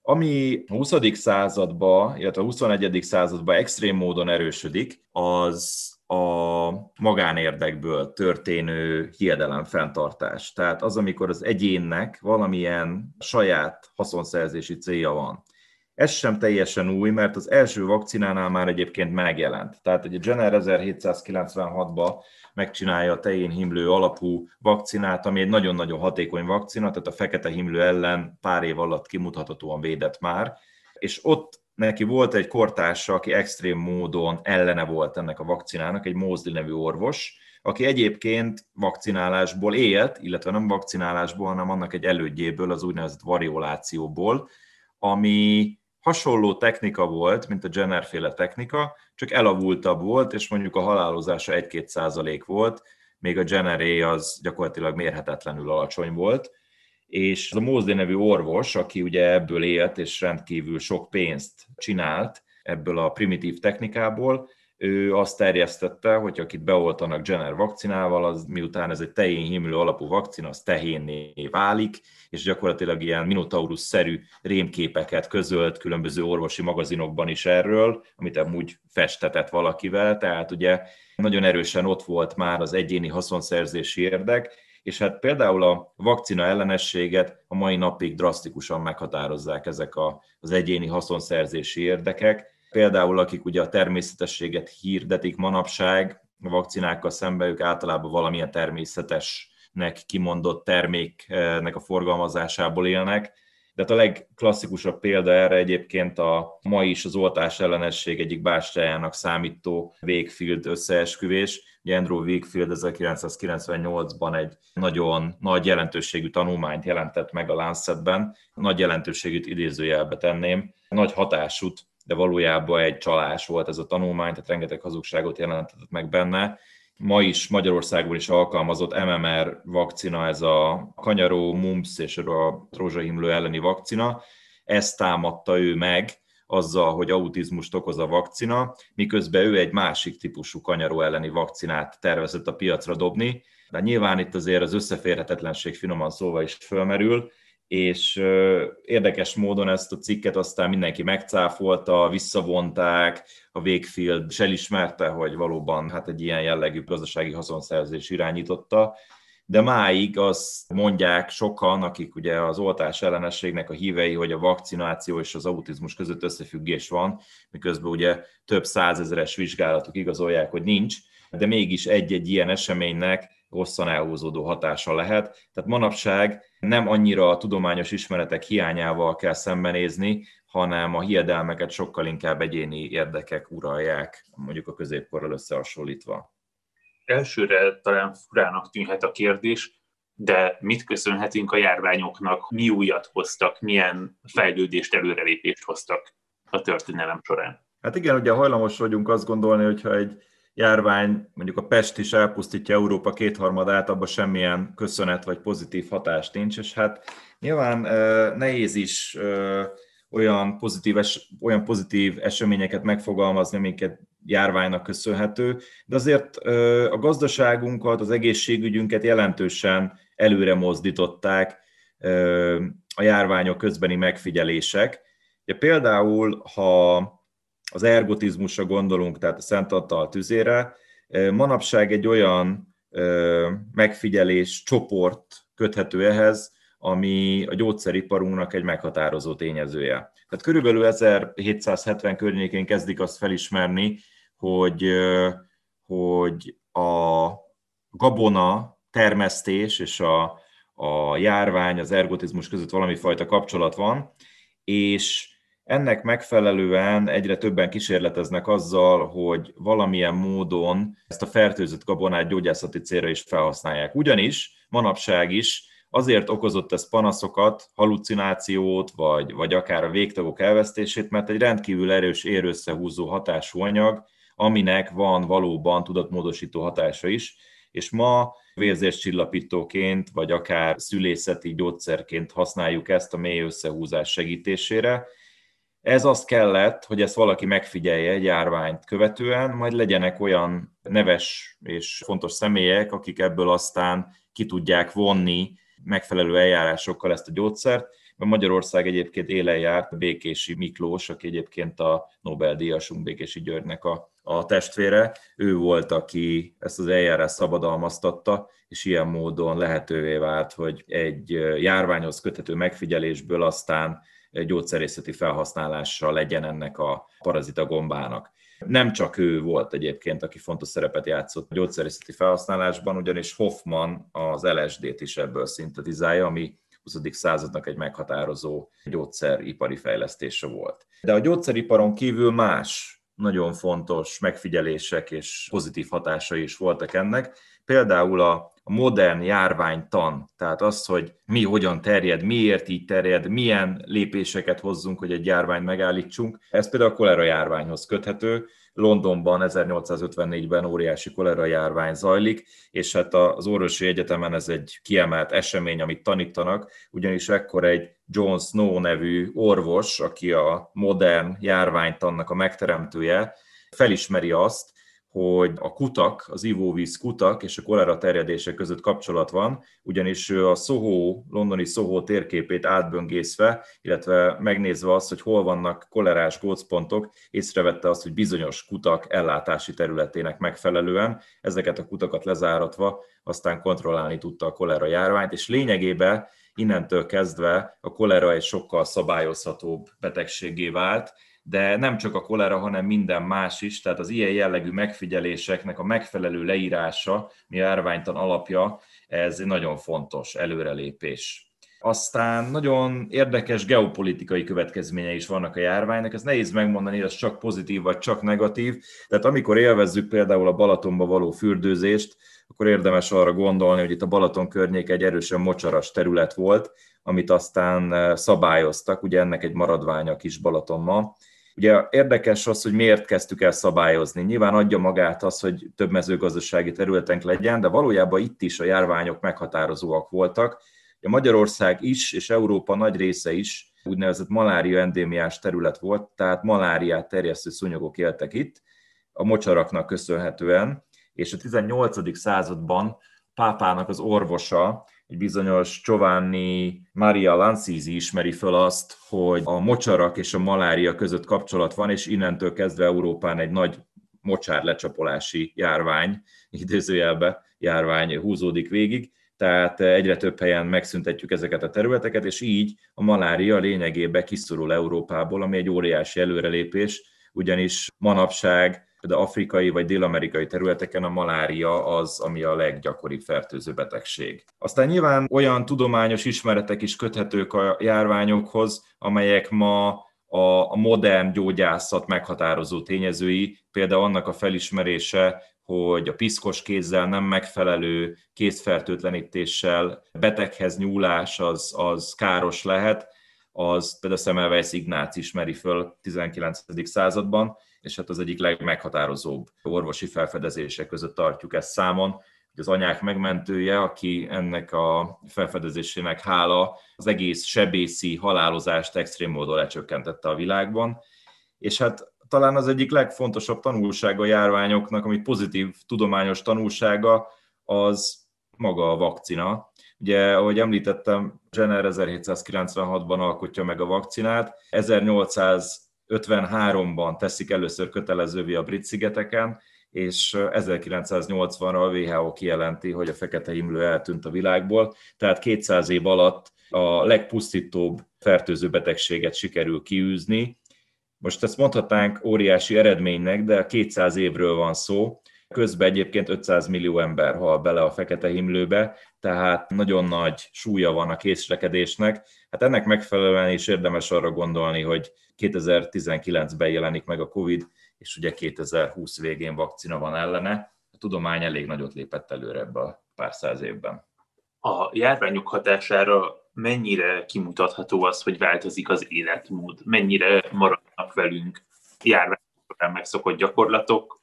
Ami a 20. században, illetve a 21. században extrém módon erősödik, az a magánérdekből történő hiedelem fenntartás. Tehát az, amikor az egyénnek valamilyen saját haszonszerzési célja van. Ez sem teljesen új, mert az első vakcinánál már egyébként megjelent. Tehát egy Jenner 1796-ban megcsinálja a tején himlő alapú vakcinát, ami egy nagyon-nagyon hatékony vakcina, tehát a fekete himlő ellen pár év alatt kimutathatóan védett már, és ott neki volt egy kortársa, aki extrém módon ellene volt ennek a vakcinának, egy Mosley nevű orvos, aki egyébként vakcinálásból élt, illetve nem vakcinálásból, hanem annak egy elődjéből, az úgynevezett variolációból, ami hasonló technika volt, mint a Jenner féle technika, csak elavultabb volt, és mondjuk a halálozása 1-2 százalék volt, még a Jenneré az gyakorlatilag mérhetetlenül alacsony volt, és az a Mózdé nevű orvos, aki ugye ebből élt, és rendkívül sok pénzt csinált ebből a primitív technikából, ő azt terjesztette, hogy akit beoltanak Jenner vakcinával, az miután ez egy tehén himlő alapú vakcina, az tehénné válik, és gyakorlatilag ilyen Minotaurus-szerű rémképeket közölt különböző orvosi magazinokban is erről, amit amúgy festetett valakivel, tehát ugye nagyon erősen ott volt már az egyéni haszonszerzési érdek, és hát például a vakcina ellenességet a mai napig drasztikusan meghatározzák ezek a, az egyéni haszonszerzési érdekek. Például akik ugye a természetességet hirdetik manapság, a vakcinákkal szemben ők általában valamilyen természetesnek kimondott terméknek a forgalmazásából élnek, de hát a legklasszikusabb példa erre egyébként a ma is az oltás ellenesség egyik bástyájának számító Wakefield összeesküvés. Ugye Andrew Wakefield 1998-ban egy nagyon nagy jelentőségű tanulmányt jelentett meg a Lancetben. Nagy jelentőségűt idézőjelbe tenném. Nagy hatásút de valójában egy csalás volt ez a tanulmány, tehát rengeteg hazugságot jelentett meg benne ma is Magyarországon is alkalmazott MMR vakcina, ez a kanyaró, mumps és a trózsahimlő elleni vakcina, ezt támadta ő meg, azzal, hogy autizmust okoz a vakcina, miközben ő egy másik típusú kanyaró elleni vakcinát tervezett a piacra dobni. De nyilván itt azért az összeférhetetlenség finoman szóval is fölmerül, és érdekes módon ezt a cikket aztán mindenki megcáfolta, visszavonták, a Wakefield is elismerte, hogy valóban hát egy ilyen jellegű gazdasági haszonszerzés irányította, de máig azt mondják sokan, akik ugye az oltás ellenességnek a hívei, hogy a vakcináció és az autizmus között összefüggés van, miközben ugye több százezeres vizsgálatok igazolják, hogy nincs, de mégis egy-egy ilyen eseménynek hosszan elhúzódó hatása lehet. Tehát manapság nem annyira a tudományos ismeretek hiányával kell szembenézni, hanem a hiedelmeket sokkal inkább egyéni érdekek uralják, mondjuk a középkorral összehasonlítva. Elsőre talán furának tűnhet a kérdés, de mit köszönhetünk a járványoknak, mi újat hoztak, milyen fejlődést, előrelépést hoztak a történelem során? Hát igen, ugye hajlamos vagyunk azt gondolni, hogyha egy járvány, mondjuk a Pest is elpusztítja Európa kétharmadát, abban semmilyen köszönet vagy pozitív hatást nincs, és hát nyilván nehéz is olyan pozitív, olyan pozitív eseményeket megfogalmazni, amiket járványnak köszönhető, de azért a gazdaságunkat, az egészségügyünket jelentősen előre mozdították a járványok közbeni megfigyelések. Ja, például, ha az ergotizmusra gondolunk, tehát a Szent Antal tüzére, manapság egy olyan megfigyelés csoport köthető ehhez, ami a gyógyszeriparunknak egy meghatározó tényezője. Tehát körülbelül 1770 környékén kezdik azt felismerni, hogy, hogy a gabona termesztés és a, a járvány, az ergotizmus között valami fajta kapcsolat van, és ennek megfelelően egyre többen kísérleteznek azzal, hogy valamilyen módon ezt a fertőzött gabonát gyógyászati célra is felhasználják. Ugyanis manapság is azért okozott ez panaszokat, halucinációt, vagy, vagy akár a végtagok elvesztését, mert egy rendkívül erős érösszehúzó hatású anyag, aminek van valóban tudatmódosító hatása is, és ma vérzéscsillapítóként, vagy akár szülészeti gyógyszerként használjuk ezt a mély összehúzás segítésére, ez azt kellett, hogy ezt valaki megfigyelje egy járványt követően, majd legyenek olyan neves és fontos személyek, akik ebből aztán ki tudják vonni megfelelő eljárásokkal ezt a gyógyszert. Magyarország egyébként élen járt Békési Miklós, aki egyébként a Nobel-díjasunk Békési Györgynek a, a testvére. Ő volt, aki ezt az eljárás szabadalmaztatta, és ilyen módon lehetővé vált, hogy egy járványhoz köthető megfigyelésből aztán gyógyszerészeti felhasználása legyen ennek a parazita gombának. Nem csak ő volt egyébként, aki fontos szerepet játszott gyógyszerészeti felhasználásban, ugyanis Hoffman az LSD-t is ebből szintetizálja, ami 20. századnak egy meghatározó gyógyszeripari fejlesztése volt. De a gyógyszeriparon kívül más nagyon fontos megfigyelések és pozitív hatásai is voltak ennek. Például a modern járványtan, tehát az, hogy mi hogyan terjed, miért így terjed, milyen lépéseket hozzunk, hogy egy járványt megállítsunk. Ez például a kolera járványhoz köthető. Londonban 1854-ben óriási kolera járvány zajlik, és hát az orvosi egyetemen ez egy kiemelt esemény, amit tanítanak, ugyanis ekkor egy John Snow nevű orvos, aki a modern járványtannak a megteremtője, felismeri azt, hogy a kutak, az ivóvíz kutak és a kolera terjedése között kapcsolat van, ugyanis a Soho, londoni Soho térképét átböngészve, illetve megnézve azt, hogy hol vannak kolerás gócpontok, észrevette azt, hogy bizonyos kutak ellátási területének megfelelően ezeket a kutakat lezáratva aztán kontrollálni tudta a kolera járványt, és lényegében innentől kezdve a kolera egy sokkal szabályozhatóbb betegségé vált, de nem csak a kolera, hanem minden más is, tehát az ilyen jellegű megfigyeléseknek a megfelelő leírása, mi a járványtan alapja, ez egy nagyon fontos előrelépés. Aztán nagyon érdekes geopolitikai következményei is vannak a járványnak, ez nehéz megmondani, hogy ez csak pozitív vagy csak negatív. Tehát amikor élvezzük például a Balatonba való fürdőzést, akkor érdemes arra gondolni, hogy itt a Balaton környék egy erősen mocsaras terület volt, amit aztán szabályoztak, ugye ennek egy maradványa kis Balatonma, Ugye érdekes az, hogy miért kezdtük el szabályozni. Nyilván adja magát az, hogy több mezőgazdasági területenk legyen, de valójában itt is a járványok meghatározóak voltak. A Magyarország is, és Európa nagy része is úgynevezett malária endémiás terület volt, tehát maláriát terjesztő szúnyogok éltek itt, a mocsaraknak köszönhetően, és a 18. században pápának az orvosa egy bizonyos Giovanni Maria Lancisi ismeri föl azt, hogy a mocsarak és a malária között kapcsolat van, és innentől kezdve Európán egy nagy mocsár lecsapolási járvány, idézőjelbe járvány húzódik végig, tehát egyre több helyen megszüntetjük ezeket a területeket, és így a malária lényegében kiszorul Európából, ami egy óriási előrelépés, ugyanis manapság de afrikai vagy dél-amerikai területeken a malária az, ami a leggyakoribb fertőző betegség. Aztán nyilván olyan tudományos ismeretek is köthetők a járványokhoz, amelyek ma a modern gyógyászat meghatározó tényezői, például annak a felismerése, hogy a piszkos kézzel nem megfelelő kézfertőtlenítéssel beteghez nyúlás az, az káros lehet, az például Semmelweis Ignác ismeri föl 19. században, és hát az egyik legmeghatározóbb orvosi felfedezések között tartjuk ezt számon, hogy az anyák megmentője, aki ennek a felfedezésének hála az egész sebészi halálozást extrém módon lecsökkentette a világban, és hát talán az egyik legfontosabb tanulsága a járványoknak, ami pozitív tudományos tanulsága, az maga a vakcina. Ugye, ahogy említettem, Jenner 1796-ban alkotja meg a vakcinát, 1853-ban teszik először kötelezővé a brit szigeteken, és 1980-ra a WHO kijelenti, hogy a fekete himlő eltűnt a világból, tehát 200 év alatt a legpusztítóbb fertőző betegséget sikerül kiűzni, most ezt mondhatnánk óriási eredménynek, de 200 évről van szó, közben egyébként 500 millió ember hal bele a fekete himlőbe, tehát nagyon nagy súlya van a készlekedésnek. Hát ennek megfelelően is érdemes arra gondolni, hogy 2019-ben jelenik meg a COVID, és ugye 2020 végén vakcina van ellene. A tudomány elég nagyot lépett előre ebbe a pár száz évben. A járványok hatására mennyire kimutatható az, hogy változik az életmód, mennyire maradnak velünk járványokban megszokott gyakorlatok,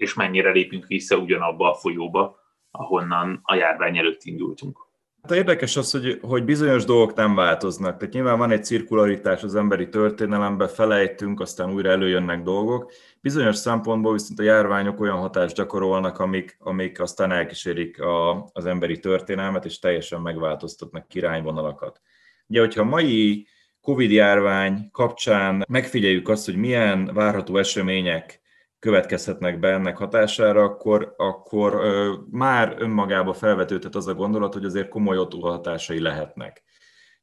és mennyire lépünk vissza ugyanabba a folyóba, ahonnan a járvány előtt indultunk. Hát érdekes az, hogy, hogy bizonyos dolgok nem változnak. Tehát nyilván van egy cirkularitás az emberi történelemben, felejtünk, aztán újra előjönnek dolgok. Bizonyos szempontból viszont a járványok olyan hatást gyakorolnak, amik, amik aztán elkísérik a, az emberi történelmet, és teljesen megváltoztatnak irányvonalakat. Ugye, hogyha a mai Covid járvány kapcsán megfigyeljük azt, hogy milyen várható események következhetnek be ennek hatására, akkor, akkor már önmagába felvetődhet az a gondolat, hogy azért komoly hatásai lehetnek.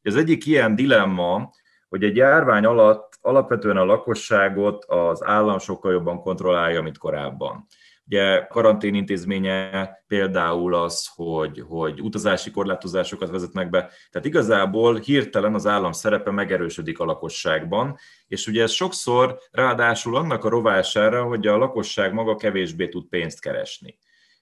Az egyik ilyen dilemma, hogy egy járvány alatt alapvetően a lakosságot az állam sokkal jobban kontrollálja, mint korábban. Ugye karantén intézménye például az, hogy, hogy utazási korlátozásokat vezetnek be, tehát igazából hirtelen az állam szerepe megerősödik a lakosságban, és ugye ez sokszor ráadásul annak a rovására, hogy a lakosság maga kevésbé tud pénzt keresni.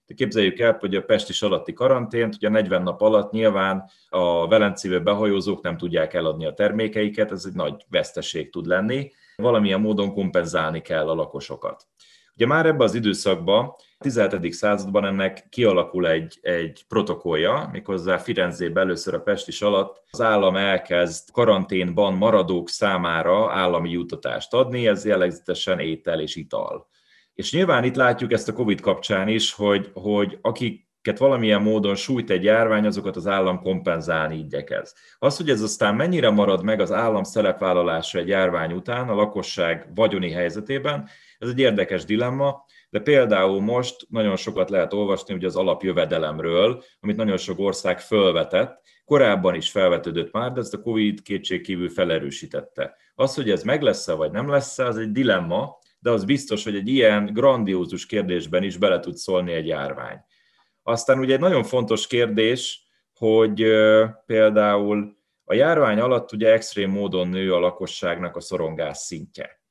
De képzeljük el, hogy a Pestis alatti karantént, ugye 40 nap alatt nyilván a Velencébe behajózók nem tudják eladni a termékeiket, ez egy nagy veszteség tud lenni, valamilyen módon kompenzálni kell a lakosokat. Ugye már ebben az időszakban, a 17. században ennek kialakul egy, egy protokollja, méghozzá Firenzében először a Pestis alatt az állam elkezd karanténban maradók számára állami juttatást adni, ez jellegzetesen étel és ital. És nyilván itt látjuk ezt a COVID kapcsán is, hogy, hogy akiket valamilyen módon sújt egy járvány, azokat az állam kompenzálni igyekez. Az, hogy ez aztán mennyire marad meg az állam szerepvállalása egy járvány után a lakosság vagyoni helyzetében, ez egy érdekes dilemma, de például most nagyon sokat lehet olvasni ugye az alapjövedelemről, amit nagyon sok ország fölvetett, korábban is felvetődött már, de ezt a Covid kétségkívül felerősítette. Az, hogy ez meg lesz-e vagy nem lesz-e, az egy dilemma, de az biztos, hogy egy ilyen grandiózus kérdésben is bele tud szólni egy járvány. Aztán ugye egy nagyon fontos kérdés, hogy például a járvány alatt ugye extrém módon nő a lakosságnak a szorongás szintje.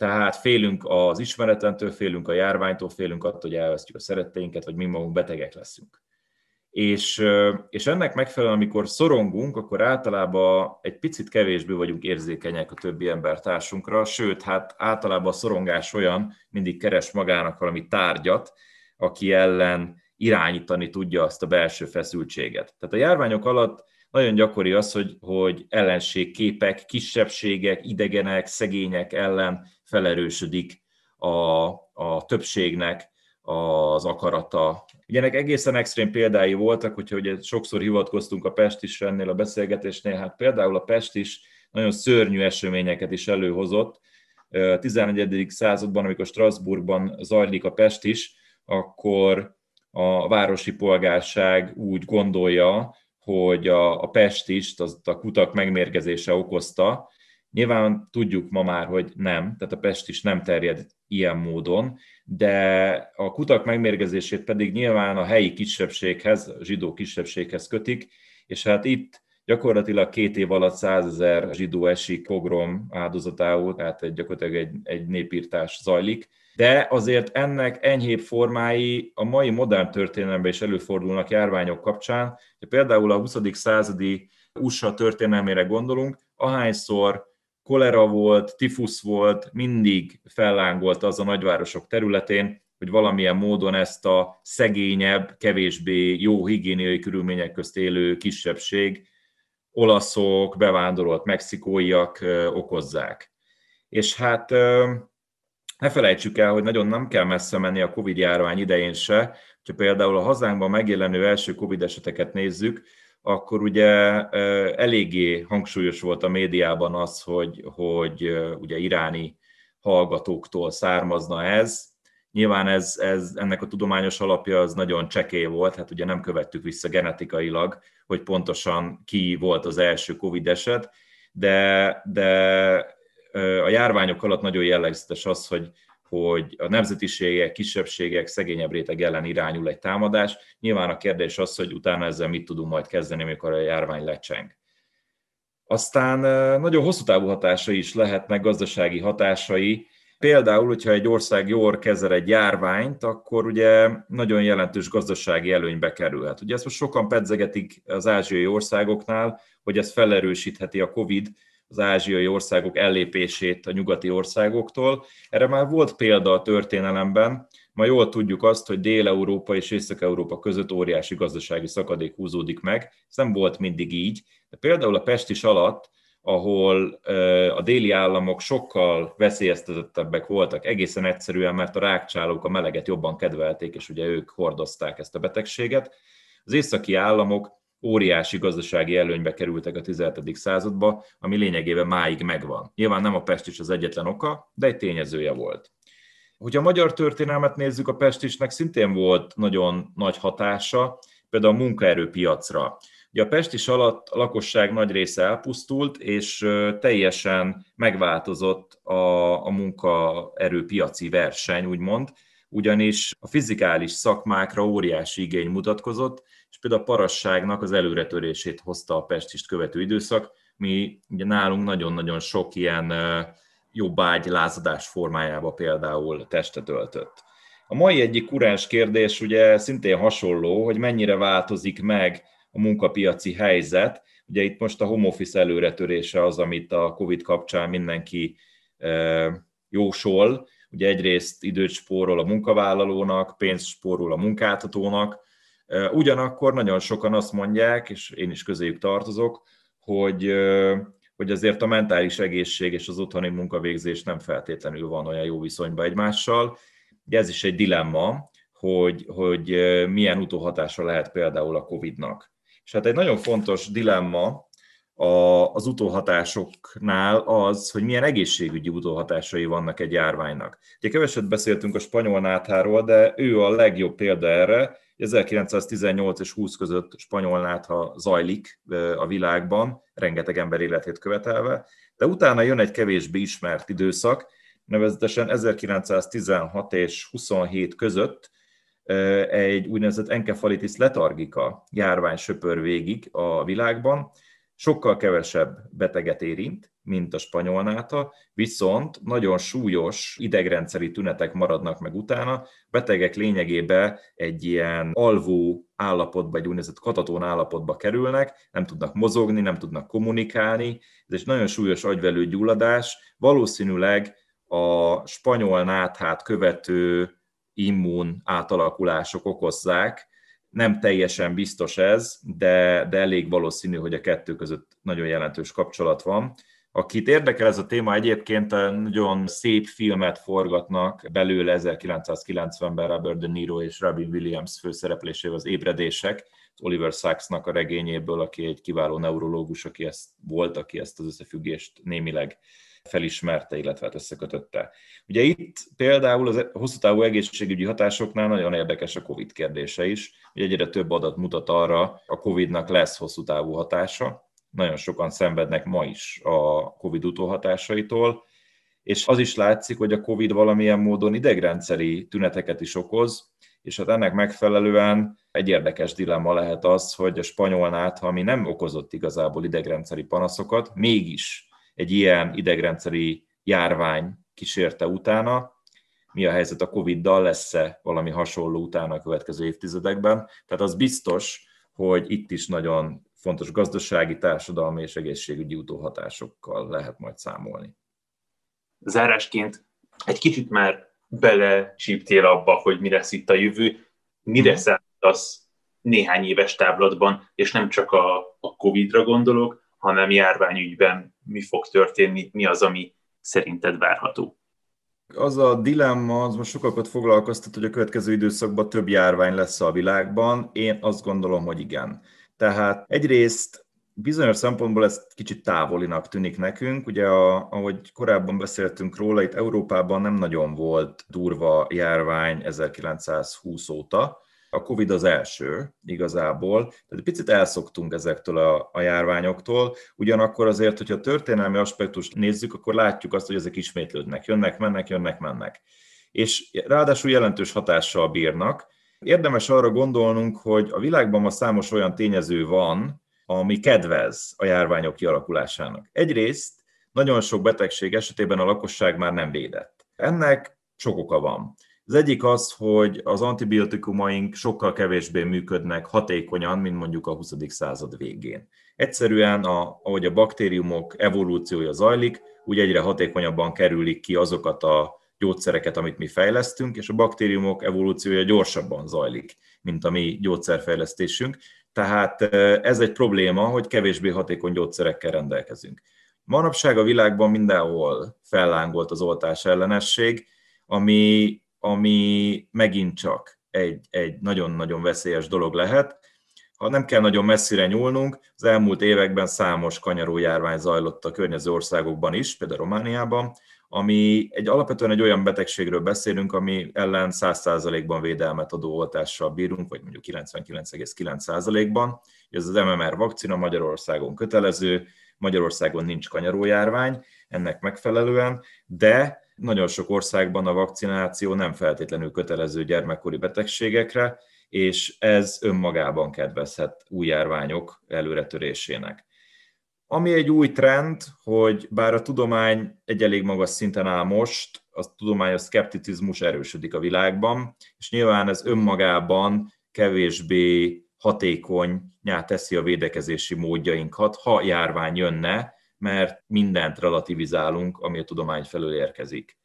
Tehát félünk az ismeretlentől, félünk a járványtól, félünk attól, hogy elvesztjük a szeretteinket, vagy mi magunk betegek leszünk. És, és ennek megfelelően, amikor szorongunk, akkor általában egy picit kevésbé vagyunk érzékenyek a többi embertársunkra, sőt, hát általában a szorongás olyan, mindig keres magának valami tárgyat, aki ellen irányítani tudja azt a belső feszültséget. Tehát a járványok alatt nagyon gyakori az, hogy, hogy ellenségképek, kisebbségek, idegenek, szegények ellen felerősödik a, a többségnek az akarata. Ilyenek egészen extrém példái voltak, hogyha ugye sokszor hivatkoztunk a Pest ennél a beszélgetésnél, hát például a Pest is nagyon szörnyű eseményeket is előhozott. A 14. században, amikor Strasbourgban zajlik a Pest is, akkor a városi polgárság úgy gondolja, hogy a, a pestist, az a kutak megmérgezése okozta. Nyilván tudjuk ma már, hogy nem, tehát a pest is nem terjed ilyen módon, de a kutak megmérgezését pedig nyilván a helyi kisebbséghez, zsidó kisebbséghez kötik, és hát itt gyakorlatilag két év alatt százezer zsidó esik pogrom áldozatául, tehát egy, gyakorlatilag egy, egy népírtás zajlik, de azért ennek enyhébb formái a mai modern történelemben is előfordulnak járványok kapcsán. Például a 20. századi USA történelmére gondolunk, ahányszor kolera volt, tifusz volt, mindig fellángolt az a nagyvárosok területén, hogy valamilyen módon ezt a szegényebb, kevésbé jó higiéniai körülmények közt élő kisebbség, olaszok, bevándorolt mexikóiak okozzák. És hát ne felejtsük el, hogy nagyon nem kell messze menni a Covid járvány idején se. Ha például a hazánkban megjelenő első Covid eseteket nézzük, akkor ugye eléggé hangsúlyos volt a médiában az, hogy, hogy ugye iráni hallgatóktól származna ez. Nyilván ez, ez, ennek a tudományos alapja az nagyon csekély volt, hát ugye nem követtük vissza genetikailag, hogy pontosan ki volt az első Covid eset, de, de a járványok alatt nagyon jellegzetes az, hogy, hogy a nemzetiségek, kisebbségek, szegényebb réteg ellen irányul egy támadás. Nyilván a kérdés az, hogy utána ezzel mit tudunk majd kezdeni, amikor a járvány lecseng. Aztán nagyon hosszú távú hatásai is lehetnek, gazdasági hatásai. Például, hogyha egy ország jól kezel egy járványt, akkor ugye nagyon jelentős gazdasági előnybe kerülhet. Ugye ezt most sokan pedzegetik az ázsiai országoknál, hogy ez felerősítheti a COVID, az ázsiai országok ellépését a nyugati országoktól. Erre már volt példa a történelemben, ma jól tudjuk azt, hogy Dél-Európa és Észak-Európa között óriási gazdasági szakadék húzódik meg. Ez nem volt mindig így. De például a Pestis alatt, ahol a déli államok sokkal veszélyeztetettebbek voltak, egészen egyszerűen, mert a rákcsálók a meleget jobban kedvelték, és ugye ők hordozták ezt a betegséget. Az északi államok óriási gazdasági előnybe kerültek a 17. századba, ami lényegében máig megvan. Nyilván nem a Pest is az egyetlen oka, de egy tényezője volt. Hogyha a magyar történelmet nézzük, a Pestisnek szintén volt nagyon nagy hatása, például a munkaerőpiacra. Ugye a Pestis alatt a lakosság nagy része elpusztult, és teljesen megváltozott a, a munkaerőpiaci verseny, úgymond, ugyanis a fizikális szakmákra óriási igény mutatkozott, például a parasságnak az előretörését hozta a Pestist követő időszak, mi ugye nálunk nagyon-nagyon sok ilyen jobbágy lázadás formájába például testet öltött. A mai egyik kuráns kérdés ugye szintén hasonló, hogy mennyire változik meg a munkapiaci helyzet. Ugye itt most a home office előretörése az, amit a COVID kapcsán mindenki jósol. Ugye egyrészt időt spórol a munkavállalónak, pénzt spórol a munkáltatónak, Ugyanakkor nagyon sokan azt mondják, és én is közéjük tartozok, hogy, hogy azért a mentális egészség és az otthoni munkavégzés nem feltétlenül van olyan jó viszonyban egymással. Ez is egy dilemma, hogy, hogy milyen utóhatása lehet például a COVID-nak. És hát egy nagyon fontos dilemma az utóhatásoknál az, hogy milyen egészségügyi utóhatásai vannak egy járványnak. Ugye keveset beszéltünk a spanyol nátháról, de ő a legjobb példa erre, 1918 és 20 között spanyol nátha zajlik a világban, rengeteg ember életét követelve, de utána jön egy kevésbé ismert időszak, nevezetesen 1916 és 27 között egy úgynevezett enkefalitis letargika járvány söpör végig a világban, sokkal kevesebb beteget érint, mint a spanyol náta, viszont nagyon súlyos idegrendszeri tünetek maradnak meg utána. Betegek lényegében egy ilyen alvó állapotba, egy úgynevezett katatón állapotba kerülnek, nem tudnak mozogni, nem tudnak kommunikálni, ez egy nagyon súlyos agyvelő gyulladás, valószínűleg a spanyol náthát követő immun átalakulások okozzák, nem teljesen biztos ez, de, de elég valószínű, hogy a kettő között nagyon jelentős kapcsolat van. Akit érdekel ez a téma, egyébként nagyon szép filmet forgatnak belőle 1990-ben Robert De Niro és Robin Williams főszereplésével az Ébredések, Oliver Sacksnak a regényéből, aki egy kiváló neurológus, aki ezt volt, aki ezt az összefüggést némileg felismerte, illetve hát összekötötte. Ugye itt például az hosszú távú egészségügyi hatásoknál nagyon érdekes a COVID kérdése is. Ugye egyre több adat mutat arra, a COVID-nak lesz hosszú távú hatása, nagyon sokan szenvednek ma is a COVID utóhatásaitól, és az is látszik, hogy a COVID valamilyen módon idegrendszeri tüneteket is okoz, és hát ennek megfelelően egy érdekes dilemma lehet az, hogy a spanyol ha ami nem okozott igazából idegrendszeri panaszokat, mégis egy ilyen idegrendszeri járvány kísérte utána, mi a helyzet a Covid-dal, lesz-e valami hasonló utána a következő évtizedekben. Tehát az biztos, hogy itt is nagyon fontos gazdasági, társadalmi és egészségügyi utóhatásokkal lehet majd számolni. Zárásként egy kicsit már bele csíptél abba, hogy mi lesz itt a jövő, mire hmm. számítasz néhány éves táblatban, és nem csak a, a Covid-ra gondolok, hanem járványügyben mi fog történni, mi az, ami szerinted várható? Az a dilemma, az most sokakat foglalkoztat, hogy a következő időszakban több járvány lesz a világban. Én azt gondolom, hogy igen. Tehát egyrészt bizonyos szempontból ez kicsit távolinak tűnik nekünk. Ugye, a, ahogy korábban beszéltünk róla, itt Európában nem nagyon volt durva járvány 1920 óta, a Covid az első igazából, tehát picit elszoktunk ezektől a, a járványoktól, ugyanakkor azért, hogyha a történelmi aspektust nézzük, akkor látjuk azt, hogy ezek ismétlődnek, jönnek, mennek, jönnek, mennek. És ráadásul jelentős hatással bírnak. Érdemes arra gondolnunk, hogy a világban ma számos olyan tényező van, ami kedvez a járványok kialakulásának. Egyrészt nagyon sok betegség esetében a lakosság már nem védett. Ennek sok oka van. Az egyik az, hogy az antibiotikumaink sokkal kevésbé működnek hatékonyan, mint mondjuk a 20. század végén. Egyszerűen, a, ahogy a baktériumok evolúciója zajlik, úgy egyre hatékonyabban kerülik ki azokat a gyógyszereket, amit mi fejlesztünk, és a baktériumok evolúciója gyorsabban zajlik, mint a mi gyógyszerfejlesztésünk. Tehát ez egy probléma, hogy kevésbé hatékony gyógyszerekkel rendelkezünk. Manapság a világban mindenhol fellángolt az oltás ellenesség, ami ami megint csak egy, egy nagyon-nagyon veszélyes dolog lehet. Ha nem kell nagyon messzire nyúlnunk, az elmúlt években számos kanyaró járvány zajlott a környező országokban is, például Romániában, ami egy alapvetően egy olyan betegségről beszélünk, ami ellen 100%-ban védelmet adó oltással bírunk, vagy mondjuk 99,9%-ban. Ez az MMR vakcina Magyarországon kötelező, Magyarországon nincs kanyarójárvány ennek megfelelően, de nagyon sok országban a vakcináció nem feltétlenül kötelező gyermekkori betegségekre, és ez önmagában kedvezhet új járványok előretörésének. Ami egy új trend, hogy bár a tudomány egy elég magas szinten áll most, a tudományos szkepticizmus erősödik a világban, és nyilván ez önmagában kevésbé hatékonyá teszi a védekezési módjainkat, ha járvány jönne, mert mindent relativizálunk, ami a tudomány felől érkezik.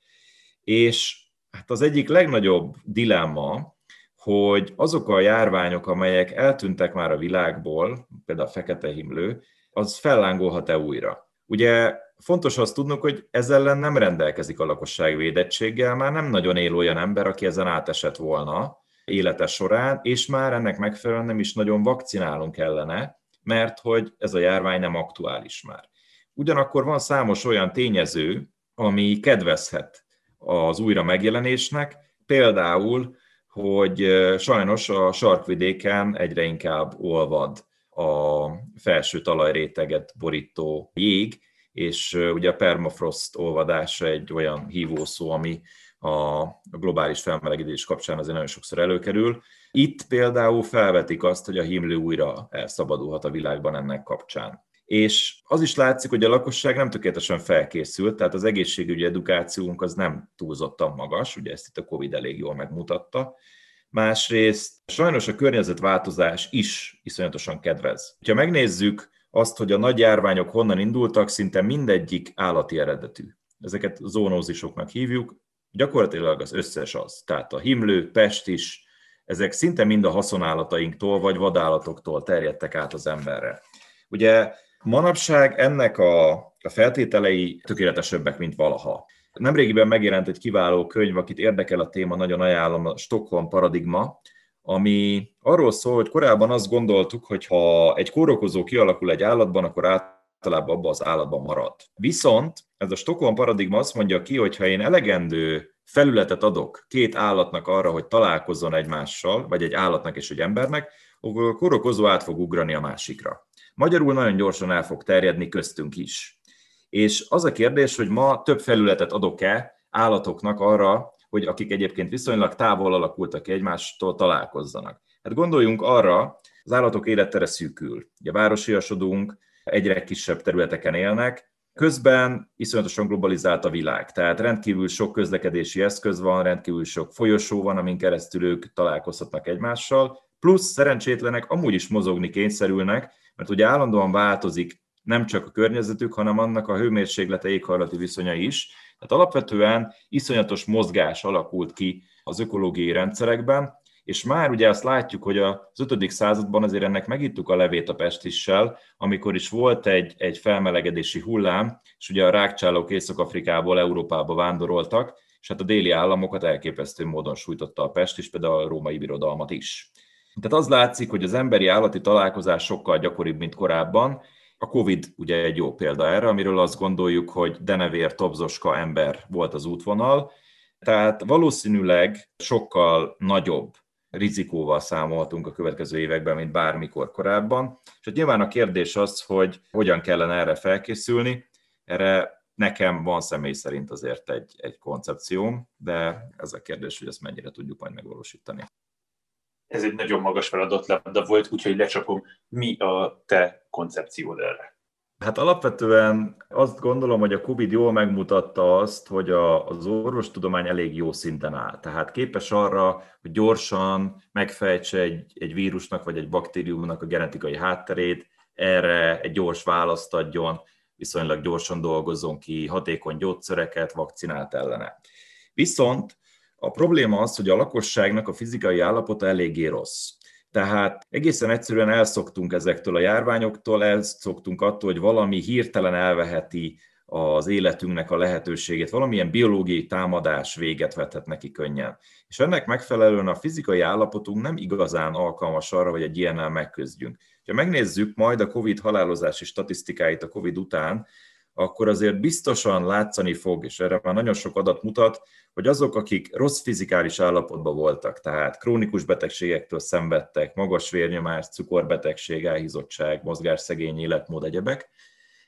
És hát az egyik legnagyobb dilemma, hogy azok a járványok, amelyek eltűntek már a világból, például a fekete himlő, az fellángolhat-e újra. Ugye fontos azt tudnunk, hogy ezzel ellen nem rendelkezik a lakosság védettséggel, már nem nagyon él olyan ember, aki ezen átesett volna élete során, és már ennek megfelelően nem is nagyon vakcinálunk ellene, mert hogy ez a járvány nem aktuális már. Ugyanakkor van számos olyan tényező, ami kedvezhet az újra megjelenésnek, például, hogy sajnos a sarkvidéken egyre inkább olvad a felső talajréteget borító jég, és ugye a permafrost olvadása egy olyan hívószó, ami a globális felmelegedés kapcsán azért nagyon sokszor előkerül. Itt például felvetik azt, hogy a himlő újra elszabadulhat a világban ennek kapcsán és az is látszik, hogy a lakosság nem tökéletesen felkészült, tehát az egészségügyi edukációnk az nem túlzottan magas, ugye ezt itt a Covid elég jól megmutatta. Másrészt sajnos a környezetváltozás is iszonyatosan kedvez. Ha megnézzük azt, hogy a nagy járványok honnan indultak, szinte mindegyik állati eredetű. Ezeket zónózisoknak hívjuk, gyakorlatilag az összes az. Tehát a himlő, pest is, ezek szinte mind a haszonállatainktól vagy vadállatoktól terjedtek át az emberre. Ugye Manapság ennek a a feltételei tökéletesebbek, mint valaha. Nemrégiben megjelent egy kiváló könyv, akit érdekel a téma, nagyon ajánlom, a Stockholm Paradigma, ami arról szól, hogy korábban azt gondoltuk, hogy ha egy kórokozó kialakul egy állatban, akkor általában abban az állatban marad. Viszont ez a Stockholm paradigma azt mondja ki, hogy ha én elegendő felületet adok két állatnak arra, hogy találkozzon egymással, vagy egy állatnak és egy embernek, akkor a kórokozó át fog ugrani a másikra. Magyarul nagyon gyorsan el fog terjedni köztünk is. És az a kérdés, hogy ma több felületet adok-e állatoknak arra, hogy akik egyébként viszonylag távol alakultak ki egymástól, találkozzanak. Hát gondoljunk arra, az állatok élettere szűkül. Ugye városiasodunk, egyre kisebb területeken élnek, Közben iszonyatosan globalizált a világ, tehát rendkívül sok közlekedési eszköz van, rendkívül sok folyosó van, amin keresztül ők találkozhatnak egymással, plusz szerencsétlenek amúgy is mozogni kényszerülnek, mert ugye állandóan változik nem csak a környezetük, hanem annak a hőmérséklete éghajlati viszonyai is. Tehát alapvetően iszonyatos mozgás alakult ki az ökológiai rendszerekben, és már ugye azt látjuk, hogy az 5. században azért ennek megittuk a levét a pestissel, amikor is volt egy, egy felmelegedési hullám, és ugye a rákcsálók Észak-Afrikából Európába vándoroltak, és hát a déli államokat elképesztő módon sújtotta a pest, és például a római birodalmat is. Tehát az látszik, hogy az emberi állati találkozás sokkal gyakoribb, mint korábban, a Covid ugye egy jó példa erre, amiről azt gondoljuk, hogy denevér, tobzoska ember volt az útvonal, tehát valószínűleg sokkal nagyobb rizikóval számoltunk a következő években, mint bármikor korábban. És hát nyilván a kérdés az, hogy hogyan kellene erre felkészülni. Erre nekem van személy szerint azért egy, egy koncepcióm, de ez a kérdés, hogy ezt mennyire tudjuk majd megvalósítani. Ez egy nagyon magas feladat volt, úgyhogy lecsapom. Mi a te koncepciód erre? Hát alapvetően azt gondolom, hogy a Covid jól megmutatta azt, hogy a, az orvostudomány elég jó szinten áll. Tehát képes arra, hogy gyorsan megfejtse egy, egy vírusnak vagy egy baktériumnak a genetikai hátterét, erre egy gyors választ adjon, viszonylag gyorsan dolgozzon ki hatékony gyógyszereket, vakcinát ellene. Viszont a probléma az, hogy a lakosságnak a fizikai állapota eléggé rossz. Tehát egészen egyszerűen elszoktunk ezektől a járványoktól, elszoktunk attól, hogy valami hirtelen elveheti az életünknek a lehetőségét, valamilyen biológiai támadás véget vethet neki könnyen. És ennek megfelelően a fizikai állapotunk nem igazán alkalmas arra, hogy egy ilyennel megküzdjünk. Ha megnézzük majd a COVID halálozási statisztikáit a COVID után, akkor azért biztosan látszani fog, és erre már nagyon sok adat mutat, hogy azok, akik rossz fizikális állapotban voltak, tehát krónikus betegségektől szenvedtek, magas vérnyomás, cukorbetegség, elhízottság, mozgásszegény életmód, egyebek,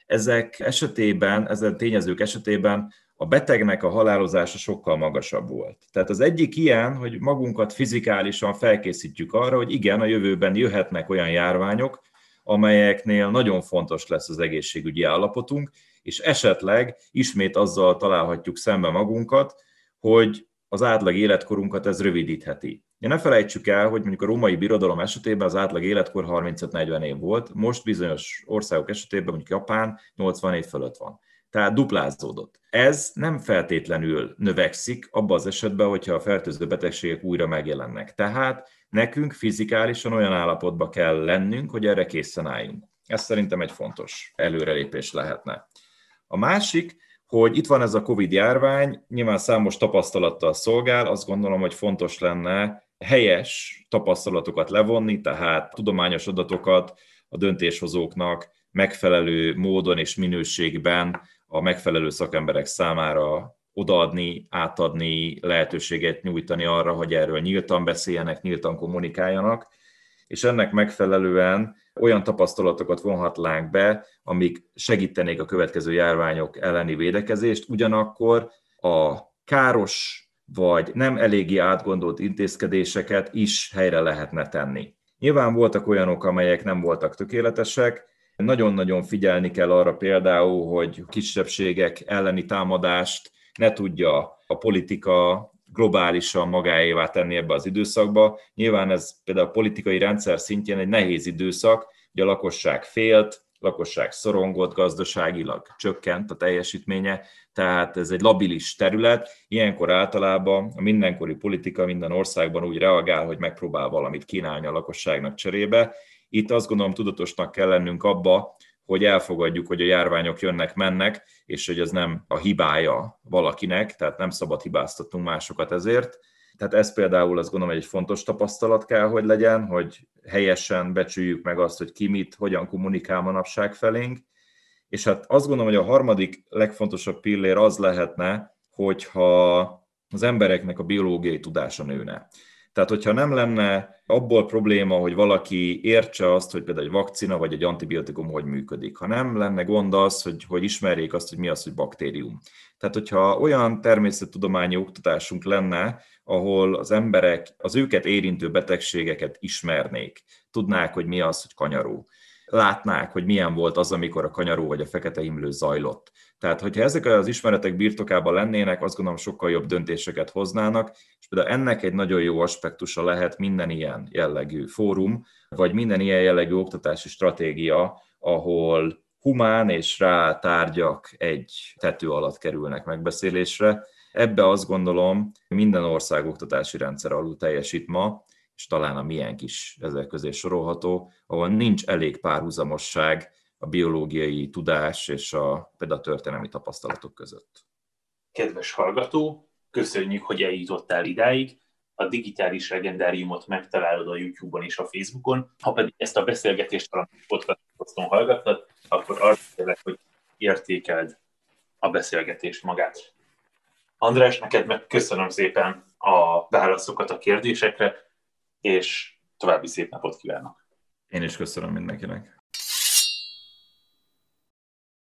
ezek esetében, ezen tényezők esetében a betegnek a halálozása sokkal magasabb volt. Tehát az egyik ilyen, hogy magunkat fizikálisan felkészítjük arra, hogy igen, a jövőben jöhetnek olyan járványok, amelyeknél nagyon fontos lesz az egészségügyi állapotunk, és esetleg ismét azzal találhatjuk szembe magunkat, hogy az átlag életkorunkat ez rövidítheti. Ja, ne felejtsük el, hogy mondjuk a római birodalom esetében az átlag életkor 35-40 év volt, most bizonyos országok esetében, mondjuk Japán 80 év fölött van. Tehát duplázódott. Ez nem feltétlenül növekszik abban az esetben, hogyha a fertőző betegségek újra megjelennek. Tehát nekünk fizikálisan olyan állapotba kell lennünk, hogy erre készen álljunk. Ez szerintem egy fontos előrelépés lehetne. A másik, hogy itt van ez a Covid járvány, nyilván számos tapasztalattal szolgál, azt gondolom, hogy fontos lenne helyes tapasztalatokat levonni, tehát tudományos adatokat a döntéshozóknak megfelelő módon és minőségben a megfelelő szakemberek számára odaadni, átadni, lehetőséget nyújtani arra, hogy erről nyíltan beszéljenek, nyíltan kommunikáljanak, és ennek megfelelően olyan tapasztalatokat vonhatnánk be, amik segítenék a következő járványok elleni védekezést, ugyanakkor a káros vagy nem eléggé átgondolt intézkedéseket is helyre lehetne tenni. Nyilván voltak olyanok, amelyek nem voltak tökéletesek, nagyon-nagyon figyelni kell arra például, hogy kisebbségek elleni támadást ne tudja a politika globálisan magáévá tenni ebbe az időszakba. Nyilván ez például a politikai rendszer szintjén egy nehéz időszak, hogy a lakosság félt, lakosság szorongott, gazdaságilag csökkent a teljesítménye, tehát ez egy labilis terület. Ilyenkor általában a mindenkori politika minden országban úgy reagál, hogy megpróbál valamit kínálni a lakosságnak cserébe. Itt azt gondolom tudatosnak kell lennünk abba, hogy elfogadjuk, hogy a járványok jönnek-mennek, és hogy ez nem a hibája valakinek, tehát nem szabad hibáztatnunk másokat ezért. Tehát ez például azt gondolom, hogy egy fontos tapasztalat kell, hogy legyen, hogy helyesen becsüljük meg azt, hogy ki mit, hogyan kommunikál manapság felénk. És hát azt gondolom, hogy a harmadik legfontosabb pillér az lehetne, hogyha az embereknek a biológiai tudása nőne. Tehát, hogyha nem lenne abból probléma, hogy valaki értse azt, hogy például egy vakcina vagy egy antibiotikum hogy működik, ha nem lenne gond az, hogy, hogy ismerjék azt, hogy mi az, hogy baktérium. Tehát, hogyha olyan természettudományi oktatásunk lenne, ahol az emberek az őket érintő betegségeket ismernék, tudnák, hogy mi az, hogy kanyaró, látnák, hogy milyen volt az, amikor a kanyaró vagy a fekete himlő zajlott. Tehát, hogyha ezek az ismeretek birtokában lennének, azt gondolom sokkal jobb döntéseket hoznának, és például ennek egy nagyon jó aspektusa lehet minden ilyen jellegű fórum, vagy minden ilyen jellegű oktatási stratégia, ahol humán és rá tárgyak egy tető alatt kerülnek megbeszélésre. Ebbe azt gondolom, minden ország oktatási rendszer alul teljesít ma, és talán a milyen kis ezek közé sorolható, ahol nincs elég párhuzamosság a biológiai tudás és a, például a történelmi tapasztalatok között. Kedves hallgató, köszönjük, hogy eljutottál idáig. A digitális legendáriumot megtalálod a YouTube-on és a Facebookon. Ha pedig ezt a beszélgetést valami podcaston hallgattad, akkor arra kérlek, hogy értékeld a beszélgetést magát. András, neked meg köszönöm szépen a válaszokat a kérdésekre, és további szép napot kívánok! Én is köszönöm mindenkinek!